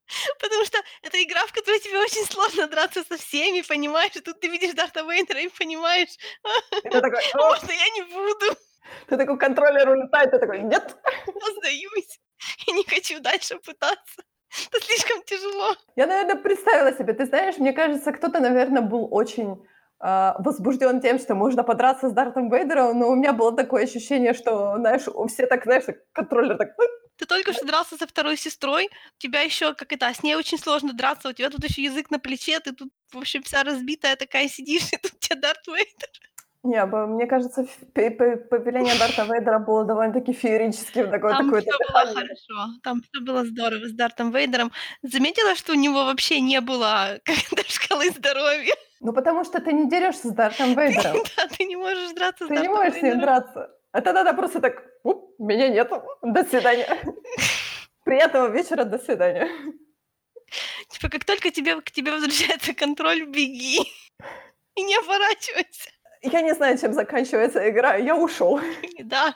(laughs) Потому что это игра, в которой тебе очень сложно драться со всеми, понимаешь? И тут ты видишь Дарта Вейдера и понимаешь, это такой, (laughs) можно я не буду. Ты такой контроллер улетает, ты такой, нет. (laughs) Я сдаюсь. Я не хочу дальше пытаться. Это слишком тяжело. Я, наверное, представила себе. Ты знаешь, мне кажется, кто-то, наверное, был очень возбужден тем, что можно подраться с Дартом Вейдером, но у меня было такое ощущение, что, знаешь, все так, знаешь, контроллер так... Ты только что дрался со второй сестрой, у тебя еще, как это, с ней очень сложно драться, у тебя тут еще язык на плече, ты тут, в общем, вся разбитая такая сидишь, (laughs) и тут у тебя Дарт Вейдер. Не, мне кажется, повеление Дарта Вейдера было довольно-таки феерическим. Такое, там такое все было хорошо, там все было здорово с Дартом Вейдером. Заметила, что у него вообще не было (laughs) как-то шкалы здоровья? Ну, потому что ты не дерешься с Дартом Вейдером. (laughs) Да, ты не можешь драться с Ты не можешь с ним драться. Это надо просто так, меня нет, до свидания. (laughs) Приятного вечера, до свидания. Типа, как только тебе, к тебе возвращается контроль, беги. И не оборачивайся я не знаю, чем заканчивается игра, я ушел. (laughs) Да.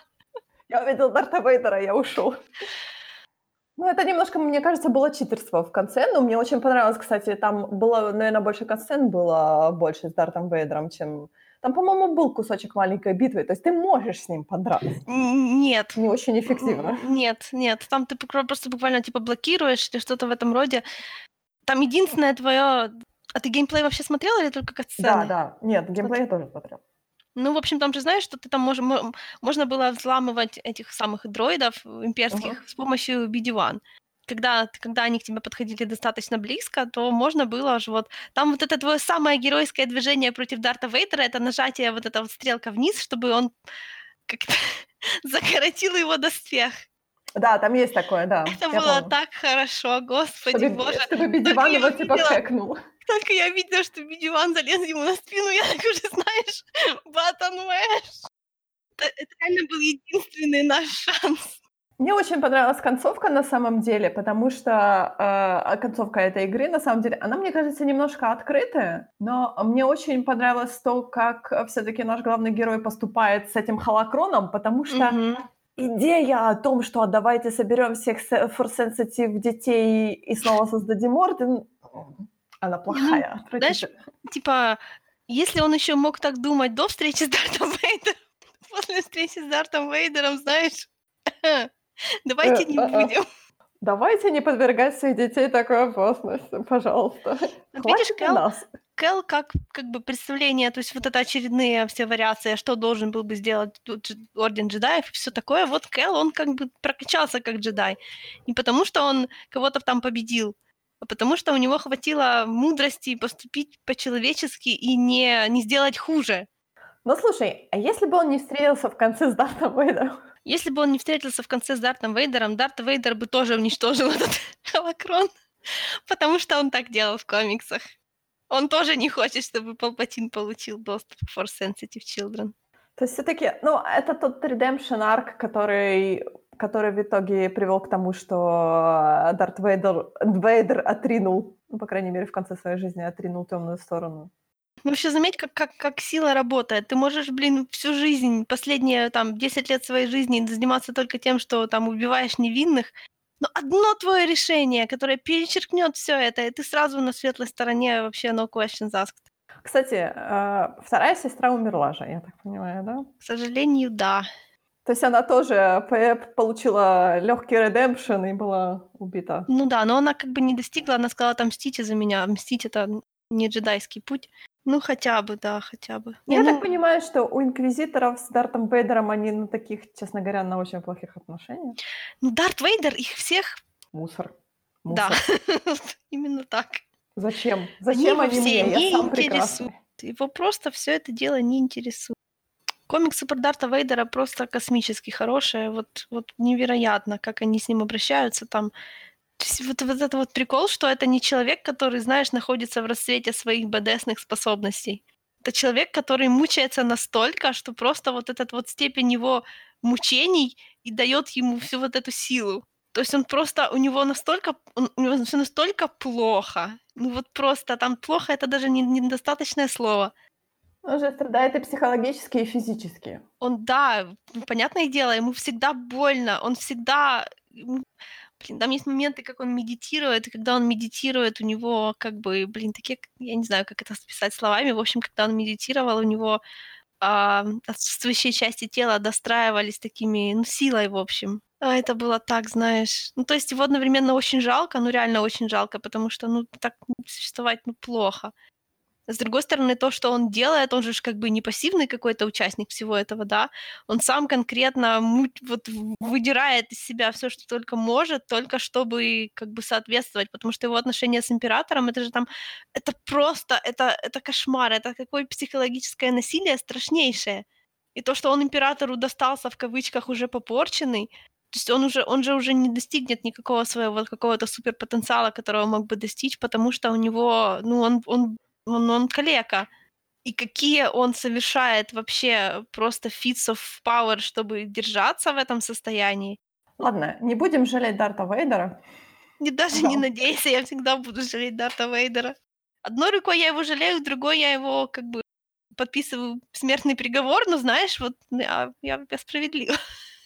Я увидел Дарта Вейдера, я ушел. Ну, это немножко, мне кажется, было читерство в конце, но мне очень понравилось, кстати, там было, наверное, больше катсцен было больше с Дартом Вейдером, чем... Там, по-моему, был кусочек маленькой битвы, то есть ты можешь с ним подраться. Нет. Не очень эффективно. Нет, нет, там ты просто буквально типа блокируешь или что-то в этом роде. Там единственное твое а ты геймплей вообще смотрела или только катсцены? Да, да. Нет, геймплей я тоже смотрел. Ну, в общем, там же знаешь, что ты там мож, можно было взламывать этих самых дроидов имперских uh-huh. с помощью BD-1. Когда, когда они к тебе подходили достаточно близко, то можно было же вот... Там вот это твое самое геройское движение против Дарта Вейдера, это нажатие вот эта вот стрелка вниз, чтобы он как-то (laughs) закоротил его доспех. Да, там есть такое, да. Это было помню. так хорошо, господи чтобы, боже. Чтобы Бидиван его типа хэкнул. Только я видела, что Бидиван залез ему на спину, я так уже, знаешь, (laughs) батон мэш. Это, это реально был единственный наш шанс. Мне очень понравилась концовка на самом деле, потому что э, концовка этой игры, на самом деле, она, мне кажется, немножко открытая, но мне очень понравилось то, как все-таки наш главный герой поступает с этим холокроном, потому что mm-hmm идея о том, что давайте соберем всех форсенситив детей и снова создадим орден, она ну, плохая. (laughs) Ну, знаешь, типа, если он еще мог так думать до встречи с Дартом Вейдером, (laughs) после встречи с Дартом Вейдером, знаешь, (laughs) давайте не будем. Давайте не подвергать своих детей такой опасности, пожалуйста. Вот видишь, Кэл, нас. Кэл как, как бы представление, то есть вот это очередные все вариации, что должен был бы сделать Орден джедаев и все такое. Вот Кэл, он как бы прокачался как джедай. Не потому, что он кого-то там победил, а потому что у него хватило мудрости поступить по-человечески и не, не сделать хуже. Ну слушай, а если бы он не встретился в конце с Дартом Вейдером? Если бы он не встретился в конце с Дартом Вейдером, Дарт Вейдер бы тоже уничтожил (laughs) этот холокрон, потому что он так делал в комиксах. Он тоже не хочет, чтобы Палпатин получил доступ к Force Sensitive Children. То есть все-таки, ну, это тот redemption арк, который, который в итоге привел к тому, что Дарт Вейдер, Вейдер отринул, ну, по крайней мере, в конце своей жизни отринул темную сторону. Ну, вообще, заметь, как, как, как сила работает. Ты можешь, блин, всю жизнь, последние там 10 лет своей жизни заниматься только тем, что там убиваешь невинных, но одно твое решение, которое перечеркнет все это, и ты сразу на светлой стороне вообще no questions asked. Кстати, э, вторая сестра умерла же, я так понимаю, да? К сожалению, да. То есть она тоже п- получила легкий редемпшн и была убита. Ну да, но она как бы не достигла, она сказала, отомстите за меня, мстить это не джедайский путь. Ну, хотя бы, да, хотя бы. Не, Я ну, так понимаю, что у инквизиторов с Дартом Вейдером они на таких, честно говоря, на очень плохих отношениях. ну, Дарт Вейдер их всех, Мусор. да, Мусор. (laughs) именно так. Зачем? Зачем его они, все мне? не Я сам интересуют. прекрасный. Его просто все это дело не интересует. Комиксы про Дарта Вейдера просто космически хорошие. Вот, вот невероятно, как они с ним обращаются там. Вот, вот это вот прикол, что это не человек, который, знаешь, находится в расцвете своих БДСных способностей. Это человек, который мучается настолько, что просто вот этот вот степень его мучений и дает ему всю вот эту силу. То есть он просто, у него настолько, он- у него все настолько плохо. Ну вот просто там плохо, это даже не- недостаточное слово. Он же страдает и психологически, и физически. Он, да, понятное дело, ему всегда больно, он всегда... Блин, там есть моменты, как он медитирует, и когда он медитирует, у него как бы, блин, такие, я не знаю, как это списать словами, в общем, когда он медитировал, у него а, отсутствующие части тела достраивались такими, ну, силой, в общем. А это было так, знаешь. Ну, то есть его одновременно очень жалко, ну, реально очень жалко, потому что, ну, так существовать, ну, плохо. С другой стороны, то, что он делает, он же как бы не пассивный какой-то участник всего этого, да, он сам конкретно му- вот выдирает из себя все, что только может, только чтобы как бы соответствовать, потому что его отношения с императором, это же там, это просто, это, это кошмар, это какое психологическое насилие страшнейшее. И то, что он императору достался в кавычках уже попорченный, то есть он уже, он же уже не достигнет никакого своего какого-то суперпотенциала, которого мог бы достичь, потому что у него, ну, он, он, он, он калека. И какие он совершает вообще просто feats of power, чтобы держаться в этом состоянии. Ладно, не будем жалеть Дарта Вейдера. Не даже не Да. надейся, я всегда буду жалеть Дарта Вейдера. Одной рукой я его жалею, другой я его как бы подписываю смертный приговор, но знаешь, вот я, я, я справедлива.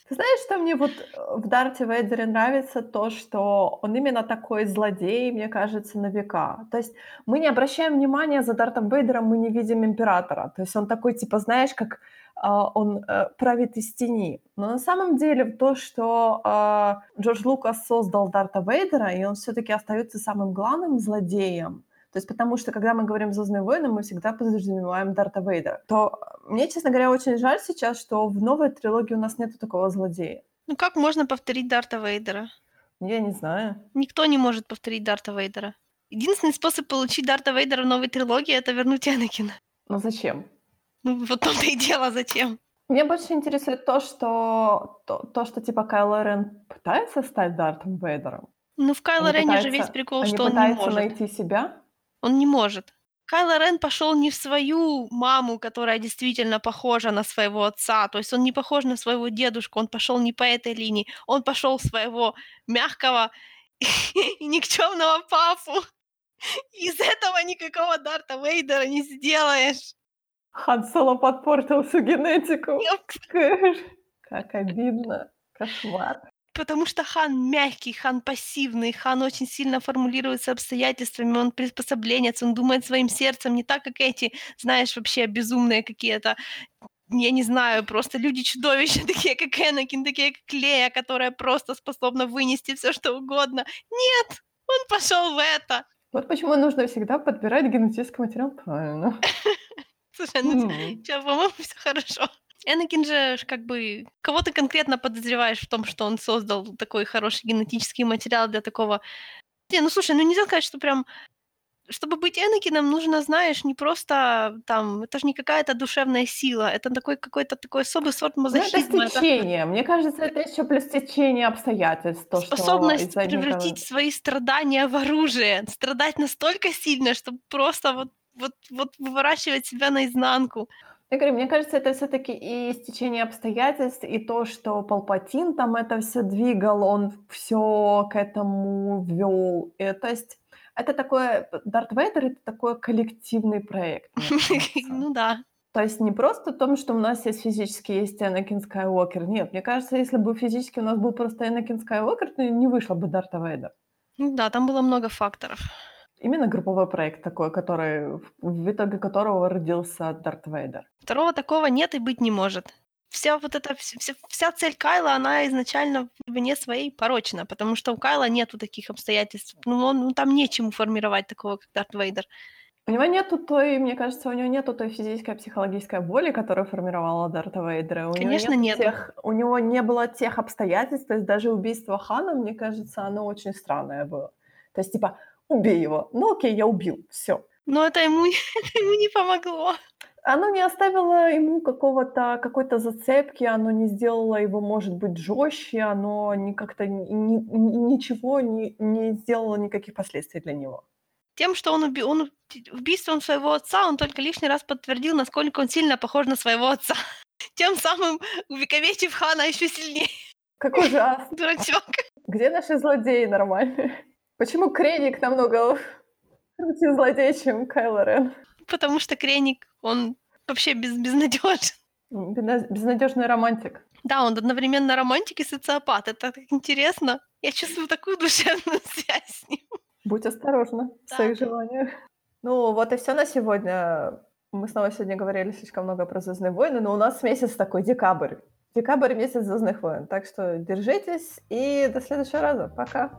Ты знаешь, что мне вот э, в Дарте Вейдере нравится? То, что он именно такой злодей, мне кажется, на века. То есть мы не обращаем внимания за Дартом Вейдером, мы не видим Императора. То есть он такой, типа, знаешь, как а, он э, правит из тени. Но на самом деле то, что а, Джордж Лукас создал Дарта Вейдера, и он все-таки остается самым главным злодеем, то есть потому что, когда мы говорим «Звездные войны», мы всегда подразумеваем Дарта Вейдера. То мне, честно говоря, очень жаль сейчас, что в новой трилогии у нас нету такого злодея. Ну как можно повторить Дарта Вейдера? Я не знаю. Никто не может повторить Дарта Вейдера. Единственный способ получить Дарта Вейдера в новой трилогии — это вернуть Энакина. Но зачем? Ну, вот том-то и дело, зачем. Меня больше интересует то, что, то, то, что типа Кайло Рен пытается стать Дартом Вейдером. Ну, в Кайло Рене же пытаются- весь прикол, Они что он не может. найти себя. Он не может. Кайло Рен пошел не в свою маму, которая действительно похожа на своего отца. То есть он не похож на своего дедушку, он пошел не по этой линии. Он пошел своего мягкого (laughs) и никчемного папу. Из этого никакого Дарта Вейдера не сделаешь. Хан Соло подпортил всю генетику. Как обидно. Кошмар. Потому что хан мягкий, хан пассивный, хан очень сильно формулируется обстоятельствами, он приспособленец, он думает своим сердцем, не так, как эти, знаешь, вообще безумные какие-то я не знаю, просто люди-чудовища, (laughs) такие как Энакин, такие как Лея, которая просто способна вынести все что угодно. Нет, он пошел в это. Вот почему нужно всегда подбирать генетический материал правильно. (laughs) Слушай, ну М. чё, по-моему, все хорошо. Энакин же как бы... Кого ты конкретно подозреваешь в том, что он создал такой хороший генетический материал для такого... Не, ну слушай, ну нельзя сказать, что прям... Чтобы быть Энакином, нужно, знаешь, не просто там... Это же не какая-то душевная сила. Это такой какой-то такой особый сорт Ну, это мазохизма. Это стечение. Мне кажется, это еще плюс стечение обстоятельств. То, что способность некого- превратить свои страдания в оружие. Страдать настолько сильно, чтобы просто вот, вот, вот выворачивать себя наизнанку. Я говорю, мне кажется, это все-таки и стечение обстоятельств, и то, что Палпатин там это все двигал, он все к этому вел. И, то есть это такое, Дарт Вейдер это такой коллективный проект. Ну да. То есть не просто в том, что у нас есть физически есть Энакин Скайуокер. Нет, мне кажется, если бы физически у нас был просто Энакин Скайуокер, то не вышло бы Дарта Вейдер. Ну да, там было много факторов. Именно групповой проект такой, который, в- итоге которого родился Дарт Вейдер. Второго такого нет и быть не может. Вся вот эта, вс- вся, вся цель Кайла, она изначально в глубине своей порочна, потому что у Кайла нету таких обстоятельств. Ну, он, ну там нечему формировать такого, как Дарт Вейдер. У него нету той, мне кажется, у него нету той физической, психологической боли, которая формировала Дарта Вейдера. У Конечно, нету. тех- у него не было тех обстоятельств, то есть даже убийство Хана, мне кажется, оно очень странное было. То есть типа, убей его. Ну окей, я убил, все. Но это ему, (laughs) это ему не помогло. Оно не оставило ему какого-то, какой-то зацепки, оно не сделало его, может быть, жестче, оно не как-то ни- ни- ни- ничего не, не сделало никаких последствий для него. Тем, что он, уби- он убийством своего отца, он только лишний раз подтвердил, насколько он сильно похож на своего отца. (laughs) Тем самым увековечив Хана еще сильнее. Какой ужас. (laughs) Дурачок. Где наши злодеи нормальные? Почему Креник намного круче злодей, чем Кайло Рен? Потому что Креник, он вообще без, безнадежен. Безна- Безнадежный романтик. Да, он одновременно романтик и социопат. Это так интересно. Я чувствую такую душевную (laughs) связь с ним. Будь осторожна в Да. своих желаниях. Ну, вот и все на сегодня. Мы снова сегодня говорили слишком много про Звездные войны, но у нас месяц такой декабрь. Декабрь месяц Звездных войн. Так что держитесь и до следующего раза. Пока.